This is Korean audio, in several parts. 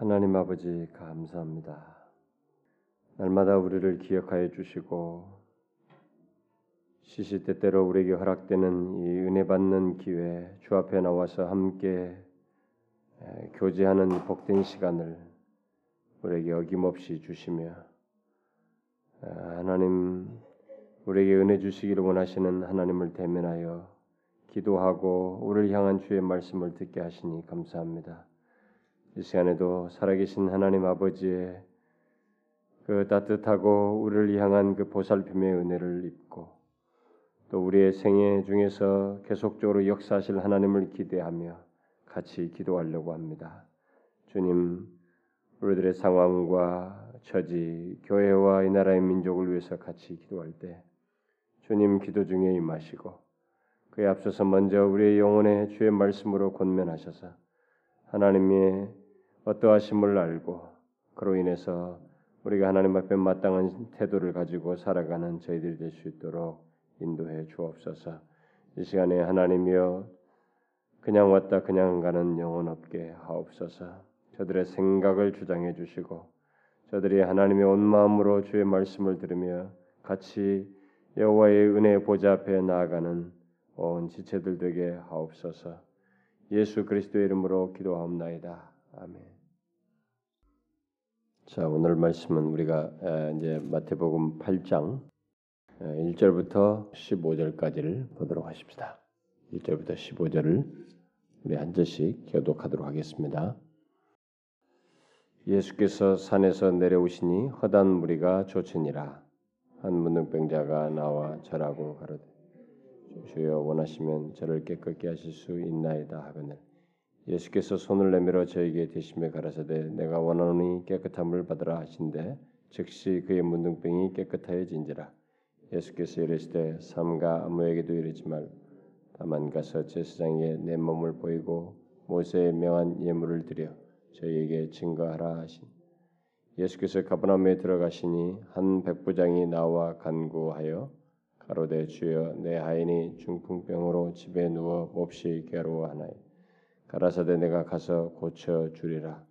하나님 아버지 감사합니다. 날마다 우리를 기억하여 주시고 시시때때로 우리에게 허락되는 이 은혜 받는 기회 주 앞에 나와서 함께 교제하는 복된 시간을 우리에게 어김없이 주시며 하나님 우리에게 은혜 주시기를 원하시는 하나님을 대면하여 기도하고 우리를 향한 주의 말씀을 듣게 하시니 감사합니다. 이 시간에도 살아계신 하나님 아버지의 그 따뜻하고 우리를 향한 그 보살핌의 은혜를 입고 또 우리의 생애 중에서 계속적으로 역사하실 하나님을 기대하며 같이 기도하려고 합니다. 주님, 우리들의 상황과 처지, 교회와 이 나라의 민족을 위해서 같이 기도할 때 주님 기도 중에 임하시고 그에 앞서서 먼저 우리의 영혼에 주의 말씀으로 권면하셔서 하나님의 어떠하심을 알고 그로 인해서 우리가 하나님 앞에 마땅한 태도를 가지고 살아가는 저희들이 될 수 있도록 인도해 주옵소서. 이 시간에 하나님이여 그냥 왔다 그냥 가는 영혼 없게 하옵소서. 저들의 생각을 주장해 주시고 저들이 하나님의 온 마음으로 주의 말씀을 들으며 같이 여호와의 은혜 보좌 앞에 나아가는 온 지체들 되게 하옵소서. 예수 그리스도의 이름으로 기도하옵나이다. 아멘. 자, 오늘 말씀은 우리가 이제 마태복음 8장 1절부터 15절까지를 보도록 하십시다. 1절부터 15절을 우리 한 절씩 교독하도록 하겠습니다. 예수께서 산에서 내려오시니 허단 무리가 조치니라 한 문둥병자가 나와 절하고 가로되 주여 원하시면 저를 깨끗게 하실 수 있나이다 하거늘 예수께서 손을 내밀어 저에게 대심에 가라사대 내가 원하노니 깨끗함을 받으라 하신대. 즉시 그의 문둥병이 깨끗하여진지라. 예수께서 이르시되 삼가 아무에게도 이르지 말. 다만 가서 제사장에게 내 몸을 보이고 모세의 명한 예물을 드려 저희에게 증거하라 하신. 예수께서 가버나움에 들어가시니 한 백부장이 나와 간구하여 가로되 주여 내 하인이 중풍병으로 집에 누워 몹시 괴로워하나이 가라사대 내가 가서 고쳐 주리라.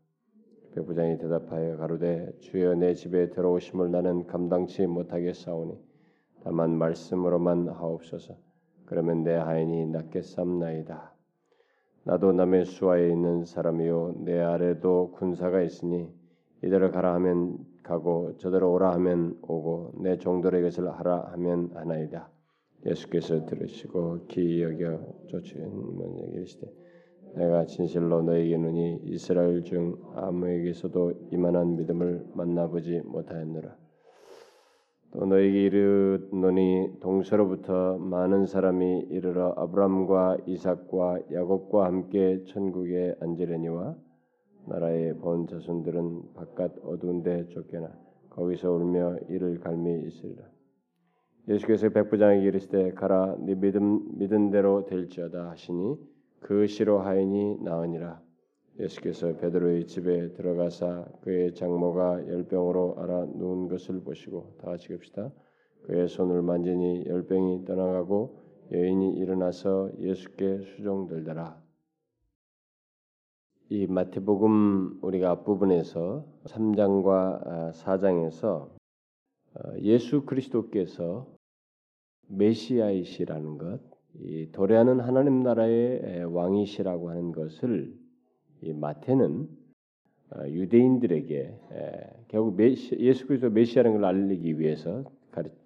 백부장이 대답하여 가로되 주여 내 집에 들어오심을 나는 감당치 못하겠사오니 다만 말씀으로만 하옵소서. 그러면 내 하인이 낫겠삼나이다. 나도 남의 수하에 있는 사람이요 내 아래도 군사가 있으니 이대로 가라 하면 가고 저대로 오라 하면 오고 내 종들의 것을 하라 하면 하나이다. 예수께서 들으시고 기 여겨 쫓으는 이르시되 내가 진실로 너에게 누니 이스라엘 중 아무에게서도 이만한 믿음을 만나보지 못하였노라. 또 너에게 이르노니 동서로부터 많은 사람이 이르러 아브람과 이삭과 야곱과 함께 천국에 앉으려니와 나라의 본 자손들은 바깥 어두운 데 쫓겨나 거기서 울며 이를 갈미 있으리라. 예수께서 백부장에게 이르시되 가라 네 믿음 믿은 대로 될지어다 하시니 그 시로 하인이 나으니라. 예수께서 베드로의 집에 들어가사 그의 장모가 열병으로 알아 누운 것을 보시고 다 같이 읍시다. 그의 손을 만지니 열병이 떠나가고 여인이 일어나서 예수께 수종들더라. 이 마태복음 우리가 앞부분에서 3장과 4장에서 어, 예수 그리스도께서 메시아이시라는 것, 이 도래하는 하나님 나라의 왕이시라고 하는 것을 이 마태는 어, 유대인들에게 결국 메시, 예수 그리스도 메시아라는 걸 알리기 위해서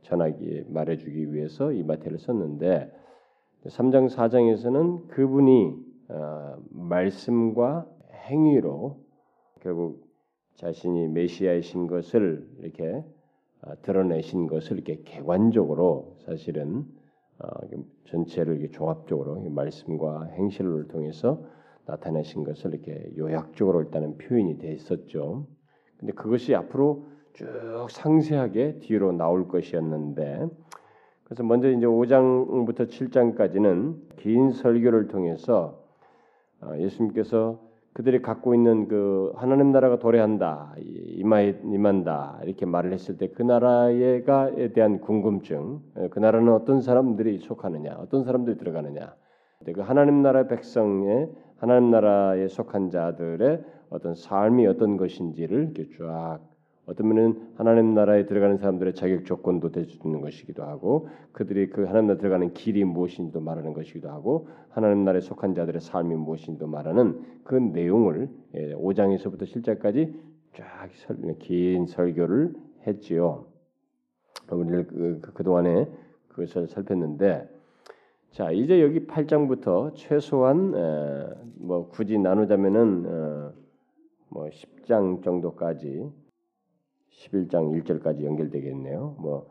전하기 말해주기 위해서 이 마태를 썼는데 3장 4장에서는 그분이 어, 말씀과 행위로 결국 자신이 메시아이신 것을 이렇게 어, 드러내신 것을 이렇게 객관적으로 사실은 어, 전체를 이렇게 종합적으로 말씀과 행실을 통해서 나타내신 것을 이렇게 요약적으로 일단은 표현이 돼 있었죠. 근데 그것이 앞으로 쭉 상세하게 뒤로 나올 것이었는데 그래서 먼저 이제 5장부터 7장까지는 긴 설교를 통해서 어, 예수님께서 그들이 갖고 있는 그 하나님 나라가 도래한다, 임하 임한다 이렇게 말을 했을 때 그 나라에가에 대한 궁금증, 어, 그 나라는 어떤 사람들이 속하느냐, 어떤 사람들이 들어가느냐, 그 하나님 나라 백성의 하나님 나라에 속한 자들의 어떤 삶이 어떤 것인지를 이렇게 쫙 어쩌면은 하나님 나라에 들어가는 사람들의 자격 조건도 있는 것이기도 하고 그들이 그 하나님 나라 들어가는 길이 무엇인지도 말하는 것이기도 하고 하나님 나라에 속한 자들의 삶이 무엇인지도 말하는 그 내용을 5장에서부터 예, 7장까지 쫙긴 설교를 했지요. 우리를 그, 그, 동안에 그것을 살폈는데 자 이제 여기 8장부터 최소한 에, 뭐 굳이 나누자면은 어, 뭐 10장 정도까지 11장 1절까지 연결되겠네요. 뭐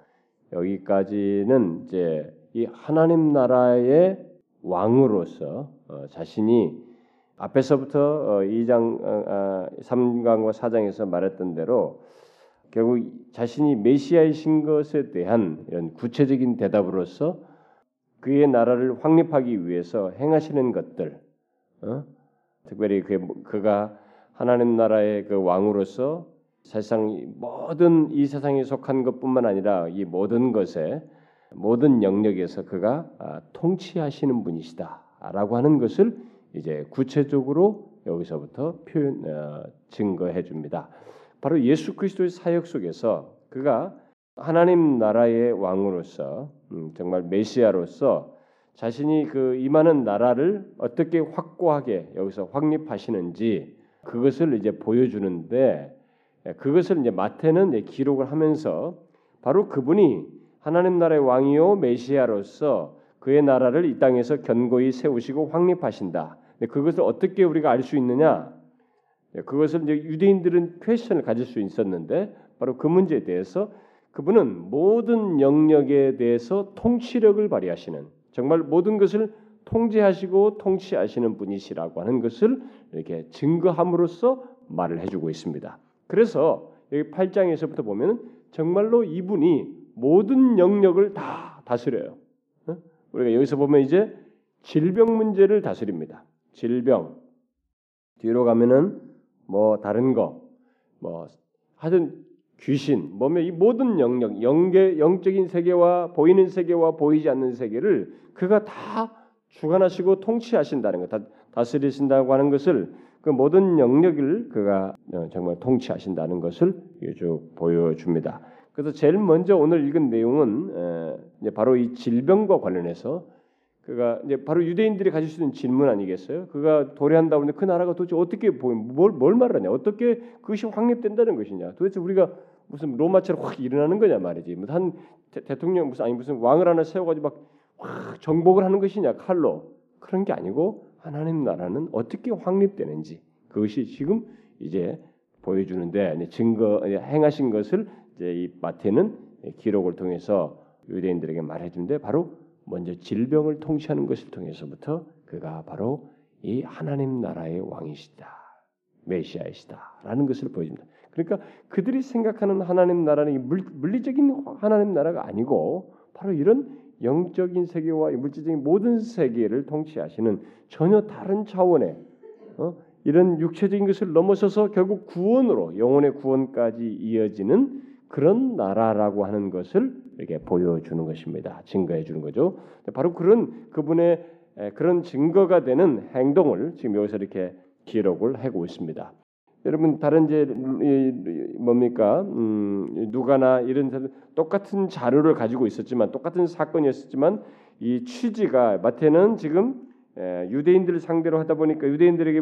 여기까지는 이제 이 하나님 나라의 왕으로서 어, 자신이 앞에서부터 어, 2장 어, 아, 3장과 4장에서 말했던 대로 결국 자신이 메시아이신 것에 대한 이런 구체적인 대답으로서 그의 나라를 확립하기 위해서 행하시는 것들, 어? 특별히 그, 그가 하나님 나라의 그 왕으로서 사실상 모든 이 세상에 속한 것뿐만 아니라 이 모든 것에 모든 영역에서 그가 아, 통치하시는 분이시다라고 하는 것을 이제 구체적으로 여기서부터 표현 어, 증거해 줍니다. 바로 예수 그리스도의 사역 속에서 그가 하나님 나라의 왕으로서 음, 정말 메시아로서 자신이 그 임하는 나라를 어떻게 확고하게 여기서 확립하시는지 그것을 이제 보여주는데 예, 그것을 이제 마태는 기록을 하면서 바로 그분이 하나님 나라의 왕이요 메시아로서 그의 나라를 이 땅에서 견고히 세우시고 확립하신다. 그것을 어떻게 우리가 알 수 있느냐? 예, 그것을 이제 유대인들은 퀘션을 가질 수 있었는데 바로 그 문제에 대해서 그분은 모든 영역에 대해서 통치력을 발휘하시는 정말 모든 것을 통제하시고 통치하시는 분이시라고 하는 것을 이렇게 증거함으로써 말을 해주고 있습니다. 그래서 여기 8장에서부터 보면 정말로 이분이 모든 영역을 다 다스려요. 우리가 여기서 보면 이제 질병 문제를 다스립니다. 질병 뒤로 가면은 뭐 다른 거, 뭐 하여튼 귀신, 뭐면 이 모든 영역, 영계, 영적인 세계와 보이는 세계와 보이지 않는 세계를 그가 다 주관하시고 통치하신다는 것, 다, 다스리신다고 하는 것을 그 모든 영역을 그가 어, 정말 통치하신다는 것을 쭉 보여줍니다. 그래서 제일 먼저 오늘 읽은 내용은 바로 이 질병과 관련해서 그가 이제 바로 유대인들이 가질 수 있는 질문 아니겠어요? 그가 도래한다고 하는데 그 나라가 도대체 어떻게 보임 뭘, 뭘 말하냐? 어떻게 그것이 확립된다는 것이냐? 도대체 우리가 무슨 로마처럼 확 일어나는 거냐 말이지. 뭐한 대, 통령 무슨 아니 무슨 왕을 하나 세워가지고 막확 정복을 하는 것이냐 칼로 그런 게 아니고 하나님 나라는 어떻게 확립되는지 그것이 지금 이제 보여주는데 증거 행하신 것을 이제 이 마태는 기록을 통해서 유대인들에게 말해주는데 바로 먼저 질병을 통치하는 것을 통해서부터 그가 바로 이 하나님 나라의 왕이시다 메시아이시다라는 것을 보여줍니다. 그러니까 그들이 생각하는 하나님 나라는 물리적인 하나님 나라가 아니고 바로 이런 영적인 세계와 물질적인 모든 세계를 통치하시는 전혀 다른 차원의 어? 이런 육체적인 것을 넘어서서 결국 구원으로 영혼의 구원까지 이어지는 그런 나라라고 하는 것을 이렇게 보여주는 것입니다. 증거해 주는 거죠. 바로 그런 그분의 그런 증거가 되는 행동을 지금 여기서 이렇게 기록을 하고 있습니다. 여러분 다른 제 뭡니까 음, 누가나 이런 똑같은 자료를 가지고 있었지만 똑같은 사건이었지만 이 취지가 마태는 지금 유대인들을 상대로 하다 보니까 유대인들에게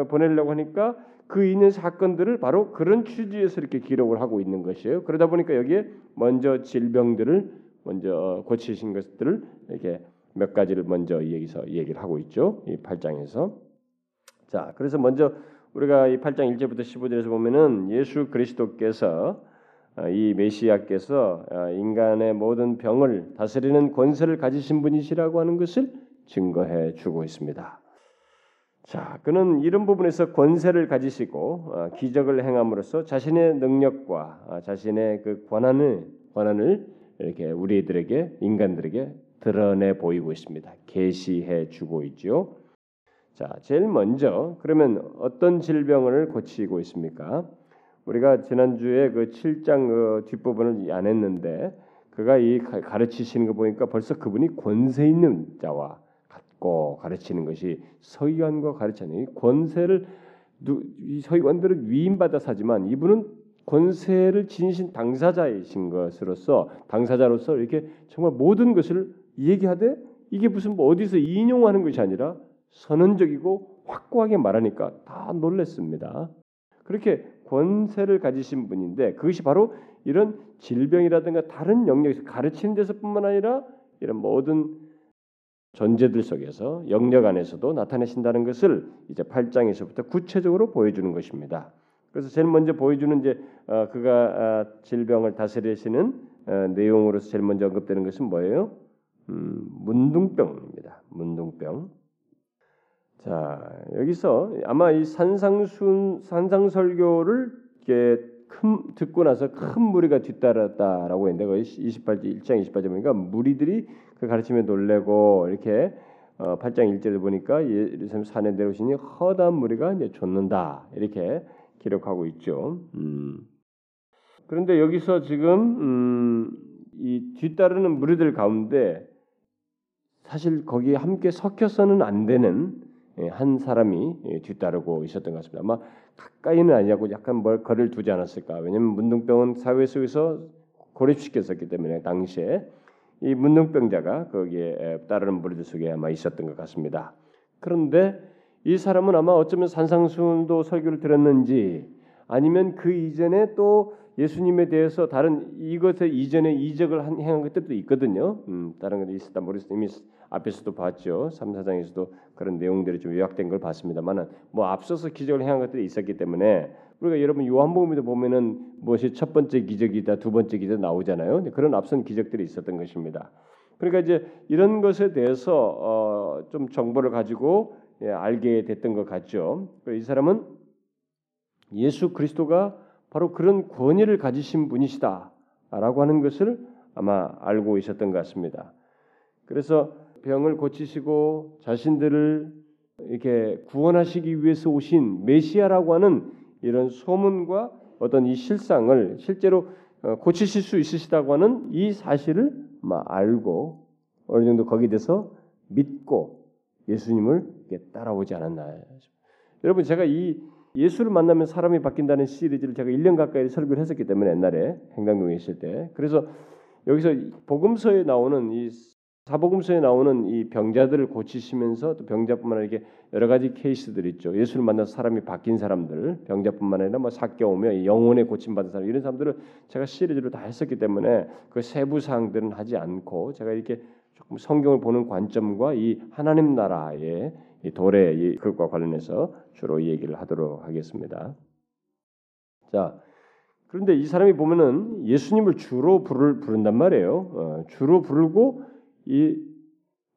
어, 보내려고 하니까 그 있는 사건들을 바로 그런 취지에서 이렇게 기록을 하고 있는 것이에요. 그러다 보니까 여기에 먼저 질병들을 먼저 어, 고치신 것들을 이렇게 몇 가지를 먼저 여기서 얘기를 하고 있죠. 이 8장에서. 자, 그래서 먼저 우리가 이 8장 1절부터 15절에서 보면은 예수 그리스도께서 어, 이 메시아께서 어, 인간의 모든 병을 다스리는 권세를 가지신 분이시라고 하는 것을 증거해 주고 있습니다. 자, 그는 이런 부분에서 권세를 가지시고 어, 기적을 행함으로써 자신의 능력과 자신의 그 권한을 권한을 이렇게 우리들에게 인간들에게 드러내 보이고 있습니다. 계시해 주고 있죠. 자, 제일 먼저 그러면 어떤 질병을 고치고 있습니까? 우리가 지난주에 그 7장 그 뒷부분을 안 했는데 그가 이 가르치시는 거 보니까 벌써 그분이 권세 있는 자와 같고 가르치는 것이 서기관과 가르치는 권세를 누, 이 서기관들은 위임받아 사지만 이분은 권세를 지니신 당사자이신 것으로서 당사자로서 이렇게 정말 모든 것을 얘기하되 이게 무슨 뭐 어디서 인용하는 것이 아니라 선언적이고 확고하게 말하니까 다 놀랬습니다. 그렇게 권세를 가지신 분인데 그것이 바로 이런 질병이라든가 다른 영역에서 가르치는 데서뿐만 아니라 이런 모든 존재들 속에서 영역 안에서도 나타내신다는 것을 이제 8장에서부터 구체적으로 보여주는 것입니다. 그래서 제일 먼저 보여주는 이제 어, 그가 아, 질병을 다스리시는 어, 내용으로서 제일 먼저 언급되는 것은 뭐예요? 음, 문둥병입니다. 문둥병. 자 여기서 아마 이 산상순 산상설교를 이렇게 큰 듣고 나서 큰 무리가 뒤따랐다라고 했는데 거기 28절 1장 28절 보니까 무리들이 그 가르침에 놀래고 이렇게 어, 8장 1절에 보니까 예루살렘 산에 내려오시니 허다한 무리가 이제 쫓는다 이렇게 기록하고 있죠. 음. 그런데 여기서 지금 음, 이 뒤따르는 무리들 가운데 사실 거기에 함께 섞여서는 안 되는 예, 한 사람이 예, 뒤따르고 있었던 것 같습니다. 아마 가까이는 아니고 약간 뭘 거리를 두지 않았을까? 왜냐하면 문둥병은 사회 속에서 고립시켰었기 때문에 당시에 이 문둥병자가 거기에 따르는 무리들 속에 아마 있었던 것 같습니다. 그런데 이 사람은 아마 어쩌면 산상순도 설교를 들었는지 아니면 그 이전에 또 예수님에 대해서 다른 이것에 이전에 이적을 한, 행한 것들도 있거든요. 음, 다른 것도 있었다 모르겠어요. 이미 앞에서도 봤죠. 3, 4장에서도 그런 내용들이 좀 요약된 걸 봤습니다만은 뭐 앞서서 기적을 행한 것들이 있었기 때문에 우리가 여러분 요한복음에도 보면은 무엇이 첫 번째 기적이다, 두 번째 기적 나오잖아요. 그런 앞선 기적들이 있었던 것입니다. 그러니까 이제 이런 것에 대해서 어, 좀 정보를 가지고 예, 알게 됐던 것 같죠. 이 사람은 예수 그리스도가 바로 그런 권위를 가지신 분이시다라고 하는 것을 아마 알고 있었던 것 같습니다. 그래서 병을 고치시고 자신들을 이렇게 구원하시기 위해서 오신 메시아라고 하는 이런 소문과 어떤 이 실상을 실제로 어, 고치실 수 있으시다고 하는 이 사실을 알고 어느 정도 거기에 대해서 믿고 예수님을 따라오지 않았나. 여러분 제가 이 예수를 만나면 사람이 바뀐다는 시리즈를 제가 1년 가까이 설교를 했었기 때문에 옛날에 행당동에 있을 때 그래서 여기서 복음서에 나오는 이 사복음서에 나오는 이 병자들을 고치시면서 또 병자뿐만 아니라 이렇게 여러 가지 케이스들 있죠. 예수를 만나서 사람이 바뀐 사람들, 병자뿐만 아니라 뭐 사겨 오며 영혼에 고침 받은 사람 이런 사람들을 제가 시리즈로 다 했었기 때문에 그 세부 사항들은 하지 않고 제가 이렇게 조금 성경을 보는 관점과 이 하나님 나라의 이 도래 그것과 관련해서 주로 이 얘기를 하도록 하겠습니다. 자, 그런데 이 사람이 보면은 예수님을 주로 부를 부른단 말이에요. 어, 주로 부르고 이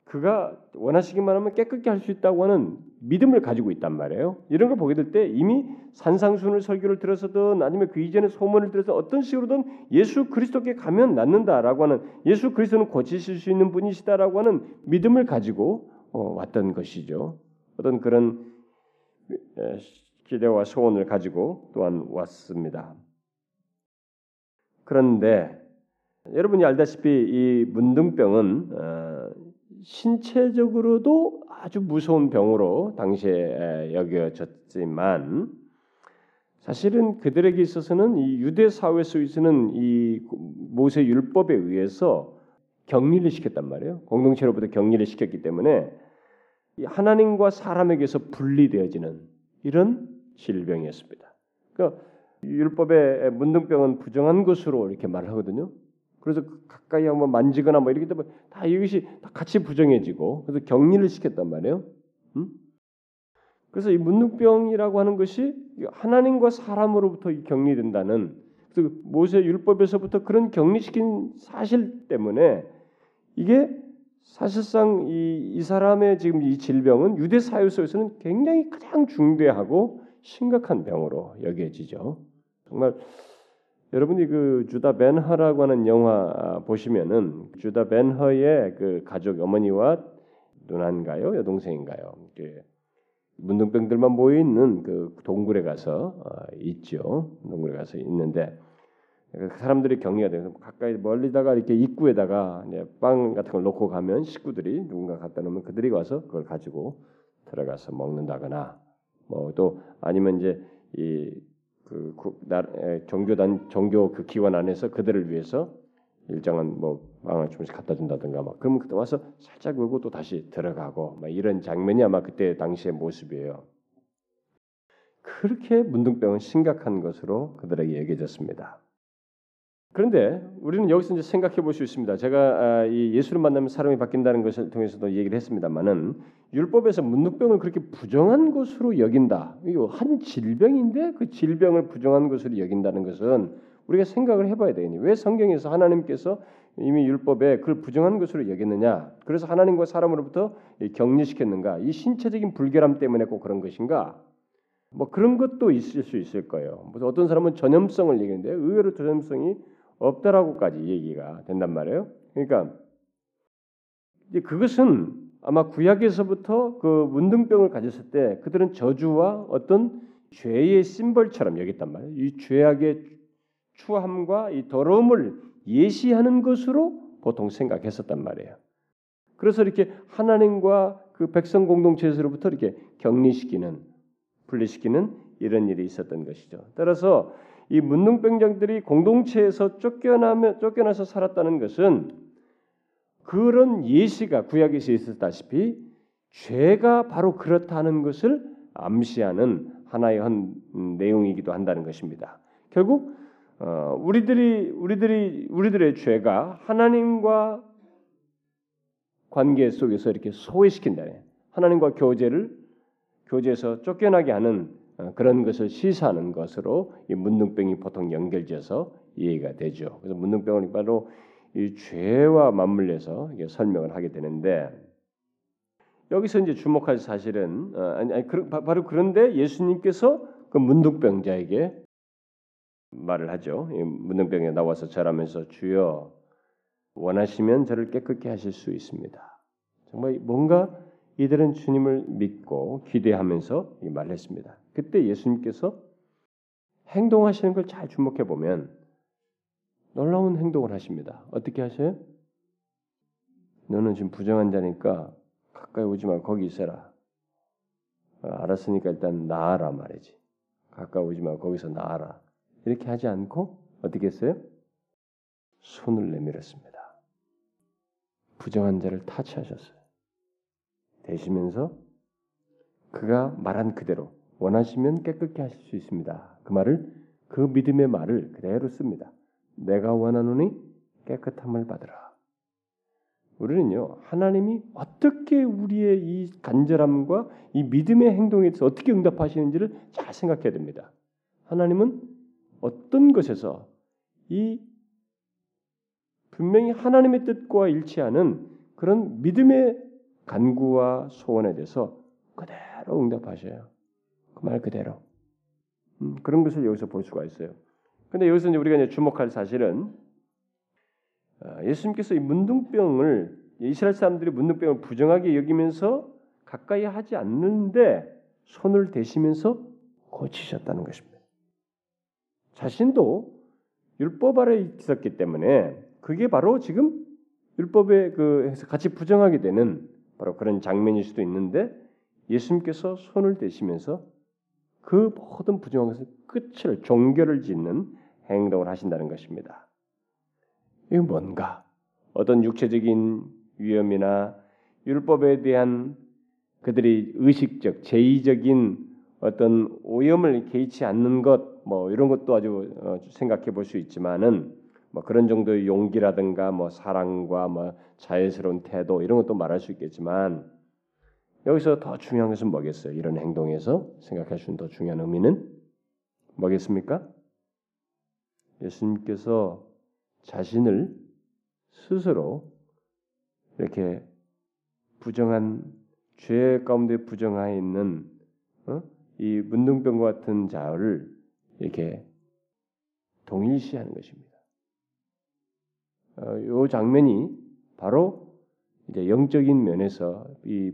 그가 원하시기만 하면 깨끗게 할 수 있다고 하는 믿음을 가지고 있단 말이에요. 이런 걸 보게 될 때 이미 산상순을 설교를 들어서든 아니면 그 이전에 소문을 들어서 어떤 식으로든 예수 그리스도께 가면 낫는다라고 하는 예수 그리스도는 고치실 수 있는 분이시다라고 하는 믿음을 가지고 어, 왔던 것이죠. 어떤 그런 기대와 소원을 가지고 또한 왔습니다. 그런데 여러분이 알다시피 이 문둥병은 어, 신체적으로도 아주 무서운 병으로 당시에 여겨졌지만 사실은 그들에게 있어서는 이 유대 사회 속에서는 이 모세 율법에 의해서 격리를 시켰단 말이에요. 공동체로부터 격리를 시켰기 때문에 하나님과 사람에게서 분리되어지는 이런 질병이었습니다. 그러니까 율법의 문둥병은 부정한 것으로 이렇게 말을 하거든요. 그래서 가까이 한번 만지거나 뭐 이렇게 되면 다 이것이 다 같이 부정해지고 그래서 격리를 시켰단 말이에요. 음? 그래서 이 문둥병이라고 하는 것이 하나님과 사람으로부터 격리된다는 그래서 모세 율법에서부터 그런 격리시킨 사실 때문에 이게 사실상 이, 이 사람의 지금 이 질병은 유대 사회 속에서는 굉장히 가장 중대하고 심각한 병으로 여겨지죠. 정말 여러분이 그 주다 벤허라고 하는 영화 보시면은 주다 벤허의 그 가족 어머니와 누나인가요, 여동생인가요? 문둥병들만 모여 있는 그 동굴에 가서 어, 있죠. 동굴에 가서 있는데 그 사람들이 격리가 돼서 가까이 멀리다가 이렇게 입구에다가 빵 같은 걸 놓고 가면 식구들이 누군가 갖다 놓으면 그들이 와서 그걸 가지고 들어가서 먹는다거나 뭐 또 아니면 이제 이그 종교단 종교 그 기관 안에서 그들을 위해서 일정한 뭐 빵을 조금씩 갖다 준다든가 막 그러면 그때 와서 살짝 울고 또 다시 들어가고 막 이런 장면이 아마 그때 당시의 모습이에요. 그렇게 문둥병은 심각한 것으로 그들에게 여겨졌습니다. 그런데 우리는 여기서 이제 생각해 볼 수 있습니다. 제가 아, 이 예수를 만나면 사람이 바뀐다는 것을 통해서도 얘기를 했습니다만은 율법에서 문둥병을 그렇게 부정한 것으로 여긴다. 이거 한 질병인데 그 질병을 부정한 것으로 여긴다는 것은 우리가 생각을 해봐야 되겠니? 왜 성경에서 하나님께서 이미 율법에 그걸 부정한 것으로 여겼느냐? 그래서 하나님과 사람으로부터 격리시켰는가? 이 신체적인 불결함 때문에 꼭 그런 것인가? 뭐 그런 것도 있을 수 있을 거예요. 어떤 사람은 전염성을 얘기하는데 의외로 전염성이 없다라고까지 얘기가 된단 말이에요. 그러니까 이제 그것은 아마 구약에서부터 그 문둥병을 가졌을 때 그들은 저주와 어떤 죄의 심벌처럼 여겼단 말이에요. 이 죄악의 추함과 이 더러움을 예시하는 것으로 보통 생각했었단 말이에요. 그래서 이렇게 하나님과 그 백성 공동체에서부터 이렇게 격리시키는 분리시키는 이런 일이 있었던 것이죠. 따라서 이 문둥병장들이 공동체에서 쫓겨나며 쫓겨나서 살았다는 것은 그런 예시가 구약에서 있었다시피 죄가 바로 그렇다는 것을 암시하는 하나의 한 내용이기도 한다는 것입니다. 결국 어, 우리들이 우리들이 우리들의 죄가 하나님과 관계 속에서 이렇게 소외시킨다. 하나님과 교제를 교제에서 쫓겨나게 하는 어, 그런 것을 시사하는 것으로 이 문둥병이 보통 연결돼서 이해가 되죠. 그래서 문둥병을 바로 이 죄와 맞물려서 설명을 하게 되는데 여기서 이제 주목할 사실은 어, 아니, 아니 바로 그런데 예수님께서 그 문둥병자에게 말을 하죠. 문둥병에 나와서 절하면서 주여 원하시면 저를 깨끗게 하실 수 있습니다. 정말 뭔가 이들은 주님을 믿고 기대하면서 이 말했습니다. 그때 예수님께서 행동하시는 걸 잘 주목해 보면 놀라운 행동을 하십니다. 어떻게 하셔요? 너는 지금 부정한 자니까 가까이 오지 마. 거기 있어라. 어, 알았으니까 일단 나아라 말이지. 가까이 오지 마. 거기서 나아라. 이렇게 하지 않고 어떻게 했어요? 손을 내밀었습니다. 부정한 자를 타치하셨어요. 되시면서 그가 말한 그대로 원하시면 깨끗게 하실 수 있습니다. 그 말을 그 믿음의 말을 그대로 씁니다. 내가 원하노니 깨끗함을 받으라. 우리는요 하나님이 어떻게 우리의 이 간절함과 이 믿음의 행동에 대해서 어떻게 응답하시는지를 잘 생각해야 됩니다. 하나님은 어떤 것에서 이 분명히 하나님의 뜻과 일치하는 그런 믿음의 간구와 소원에 대해서 그대로 응답하셔요. 그 말 그대로. 음, 그런 것을 여기서 볼 수가 있어요. 근데 여기서 이제 우리가 이제 주목할 사실은 어, 예수님께서 이 문둥병을 이스라엘 사람들이 문둥병을 부정하게 여기면서 가까이 하지 않는데 손을 대시면서 고치셨다는 것입니다. 자신도 율법 아래 있었기 때문에 그게 바로 지금 율법에 그 같이 부정하게 되는 바로 그런 장면일 수도 있는데 예수님께서 손을 대시면서 그 모든 부정한 것을 끝을 종결을 짓는 행동을 하신다는 것입니다. 이게 뭔가 어떤 육체적인 위험이나 율법에 대한 그들이 의식적 제의적인 어떤 오염을 개의치 않는 것 뭐 이런 것도 아주 어, 생각해 볼 수 있지만은 뭐 그런 정도의 용기라든가 뭐 사랑과 뭐 자연스러운 태도 이런 것도 말할 수 있겠지만 여기서 더 중요한 것은 뭐겠어요? 이런 행동에서 생각할 수 있는 더 중요한 의미는 뭐겠습니까? 예수님께서 자신을 스스로 이렇게 부정한 죄 가운데 부정하에 있는 어? 이 문둥병 같은 자를 이렇게 동일시하는 것입니다. 어, 이 장면이 바로 이제 영적인 면에서 이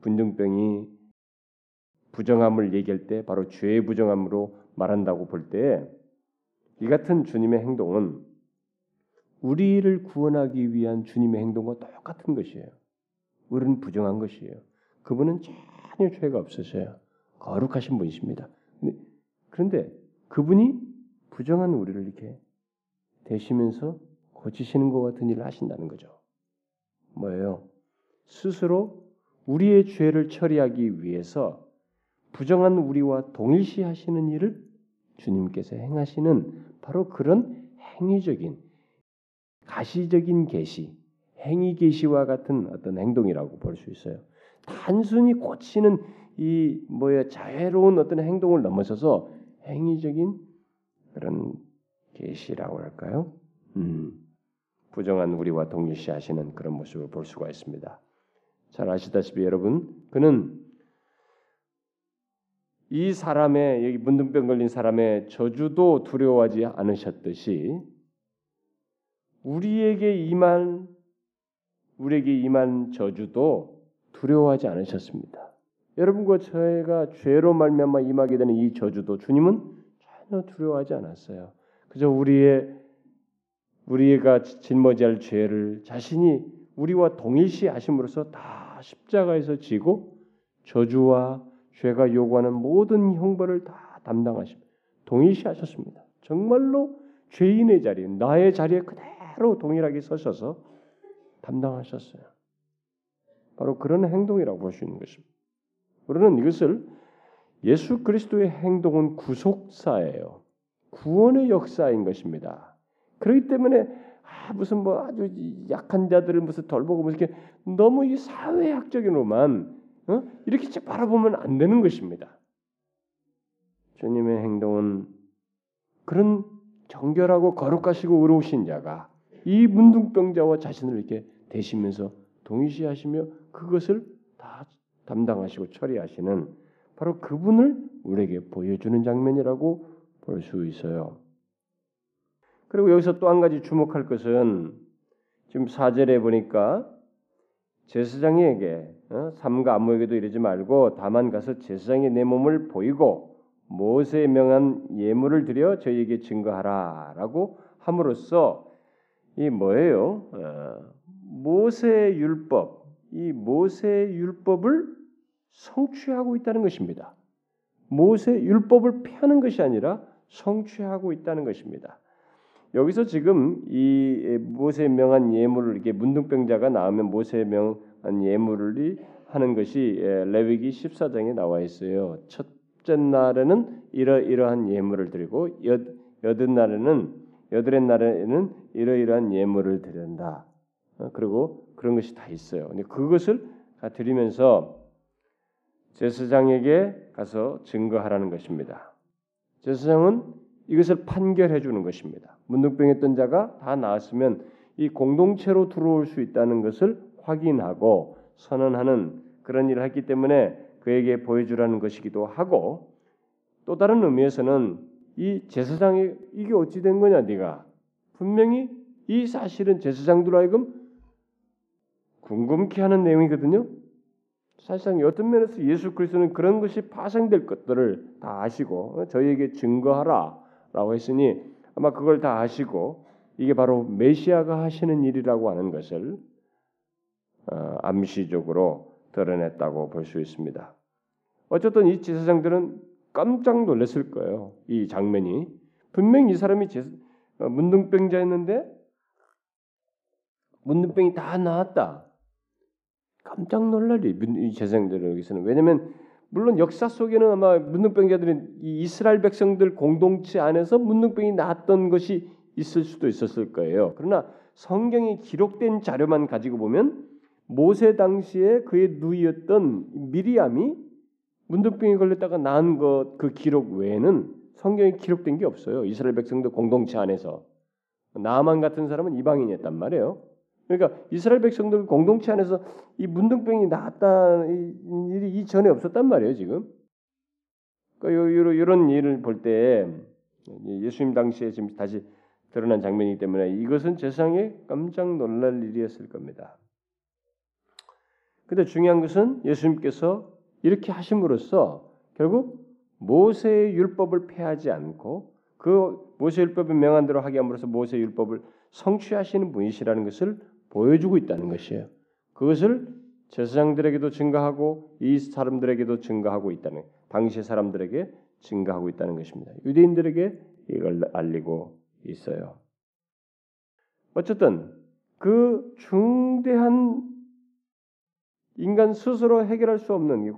분등병이 부정함을 얘기할 때 바로 죄의 부정함으로 말한다고 볼 때 이 같은 주님의 행동은 우리를 구원하기 위한 주님의 행동과 똑같은 것이에요. 우리는 부정한 것이에요. 그분은 전혀 죄가 없으셔요. 거룩하신 분이십니다. 그런데 그분이 부정한 우리를 이렇게 대시면서 고치시는 것 같은 일을 하신다는 거죠. 뭐예요? 스스로 우리의 죄를 처리하기 위해서 부정한 우리와 동일시 하시는 일을 주님께서 행하시는 바로 그런 행위적인 가시적인 계시, 행위 계시와 같은 어떤 행동이라고 볼 수 있어요. 단순히 고치는 이 뭐야 자애로운 어떤 행동을 넘어서서 행위적인 그런 계시라고 할까요? 음, 부정한 우리와 동일시하시는 그런 모습을 볼 수가 있습니다. 잘 아시다시피 여러분, 그는 이 사람의 여기 문둥병 걸린 사람의 저주도 두려워하지 않으셨듯이 우리에게 임한 우리에게 임한 저주도 두려워하지 않으셨습니다. 여러분과 저희가 죄로 말미암아 임하게 되는 이 저주도 주님은 전혀 두려워하지 않았어요. 그저 우리의 우리가 짊어지할 죄를 자신이 우리와 동일시하심으로써 다 십자가에서 지고 저주와 죄가 요구하는 모든 형벌을 다 담당하심 동일시하셨습니다. 정말로 죄인의 자리, 나의 자리에 그대로 동일하게 서셔서 담당하셨어요. 바로 그런 행동이라고 볼 수 있는 것입니다. 우리는 이것을 예수 그리스도의 행동은 구속사예요. 구원의 역사인 것입니다. 그렇기 때문에 아, 무슨 뭐 아주 약한 자들을 무슨 돌보고 무슨 이렇게 너무 이 사회학적인로만 어? 이렇게 바라보면 안 되는 것입니다. 주님의 행동은 그런 정결하고 거룩하시고 의로우신 자가 이 문둥병자와 자신을 이렇게 대시면서 동의시하시며 그것을 다 담당하시고 처리하시는 바로 그분을 우리에게 보여주는 장면이라고 볼 수 있어요. 그리고 여기서 또 한 가지 주목할 것은 지금 사절에 보니까 제사장에게 어? 삼가 아무에게도 이르지 말고 다만 가서 제사장의 내 몸을 보이고 모세의 명한 예물을 드려 저희에게 증거하라라고 함으로써 이 뭐예요? 어, 모세 율법, 이 모세 율법을 성취하고 있다는 것입니다. 모세 율법을 펴는 것이 아니라 성취하고 있다는 것입니다. 여기서 지금 이 모세 명한 예물을 이렇게 문둥병자가 나오면 모세 명한 예물을 하는 것이 레위기 14장에 나와 있어요. 첫째 날에는 이러 이러한 예물을 드리고 여, 여덟 날에는 여덟의 날에는 이러이러한 예물을 드린다. 어, 그리고 그런 것이 다 있어요. 근데 그것을 드리면서 제사장에게 가서 증거하라는 것입니다. 제사장은 이것을 판결해 주는 것입니다. 문둥병했던 자가 다 나았으면 이 공동체로 들어올 수 있다는 것을 확인하고 선언하는 그런 일을 했기 때문에 그에게 보여주라는 것이기도 하고 또 다른 의미에서는 이 제사장이 이게 어찌 된 거냐 네가 분명히 이 사실은 제사장들 하여금 궁금케 하는 내용이거든요. 사실상 어떤 면에서 예수 그리스도는 그런 것이 파생될 것들을 다 아시고 저희에게 증거하라 라고 했으니 아마 그걸 다 아시고 이게 바로 메시아가 하시는 일이라고 하는 것을 어, 암시적으로 드러냈다고 볼 수 있습니다. 어쨌든 이 제사장들은 깜짝 놀랐을 거예요. 이 장면이 분명히 이 사람이 제, 어, 문둥병자였는데 문둥병이 다 나았다. 깜짝 놀랄 이 제사장들에게서는 왜냐하면 물론 역사 속에는 아마 문둥병자들은 이 이스라엘 백성들 공동체 안에서 문둥병이 나았던 것이 있을 수도 있었을 거예요. 그러나 성경에 기록된 자료만 가지고 보면 모세 당시에 그의 누이였던 미리암이 문둥병에 걸렸다가 나은 것 그 기록 외에는 성경에 기록된 게 없어요. 이스라엘 백성들 공동체 안에서 나만 같은 사람은 이방인이었단 말이에요. 그러니까 이스라엘 백성들 공동체 안에서 이 문둥병이 나왔다 일이 이전에 없었단 말이에요 지금. 그러니까 이런 일을 볼 때 예수님 당시에 지금 다시 드러난 장면이기 때문에 이것은 세상에 깜짝 놀랄 일이었을 겁니다. 근데 중요한 것은 예수님께서 이렇게 하심으로써 결국 모세의 율법을 폐하지 않고 그 모세 율법의 명한 대로 하게 함으로써 모세 율법을 성취하시는 분이시라는 것을 보여주고 있다는 것이에요. 그것을 제사장들에게도 증거하고 이 사람들에게도 증거하고 있다는 당시 사람들에게 증가하고 있다는 것입니다. 유대인들에게 이걸 알리고 있어요. 어쨌든 그 중대한 인간 스스로 해결할 수 없는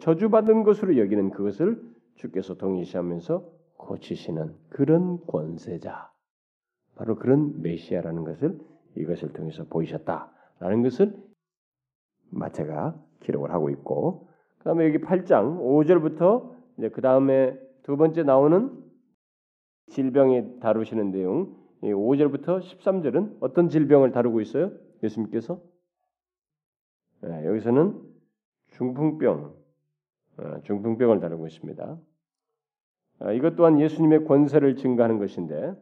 저주받은 것으로 여기는 그것을 주께서 동의시하면서 고치시는 그런 권세자, 바로 그런 메시아라는 것을 이것을 통해서 보이셨다라는 것을 마태가 기록을 하고 있고, 그 다음에 여기 8장 5절부터 이제 그 다음에 두 번째 나오는 질병에 다루시는 내용, 5절부터 13절은 어떤 질병을 다루고 있어요? 예수님께서 네, 여기서는 중풍병, 어, 중풍병을 다루고 있습니다. 아, 이것 또한 예수님의 권세를 증가하는 것인데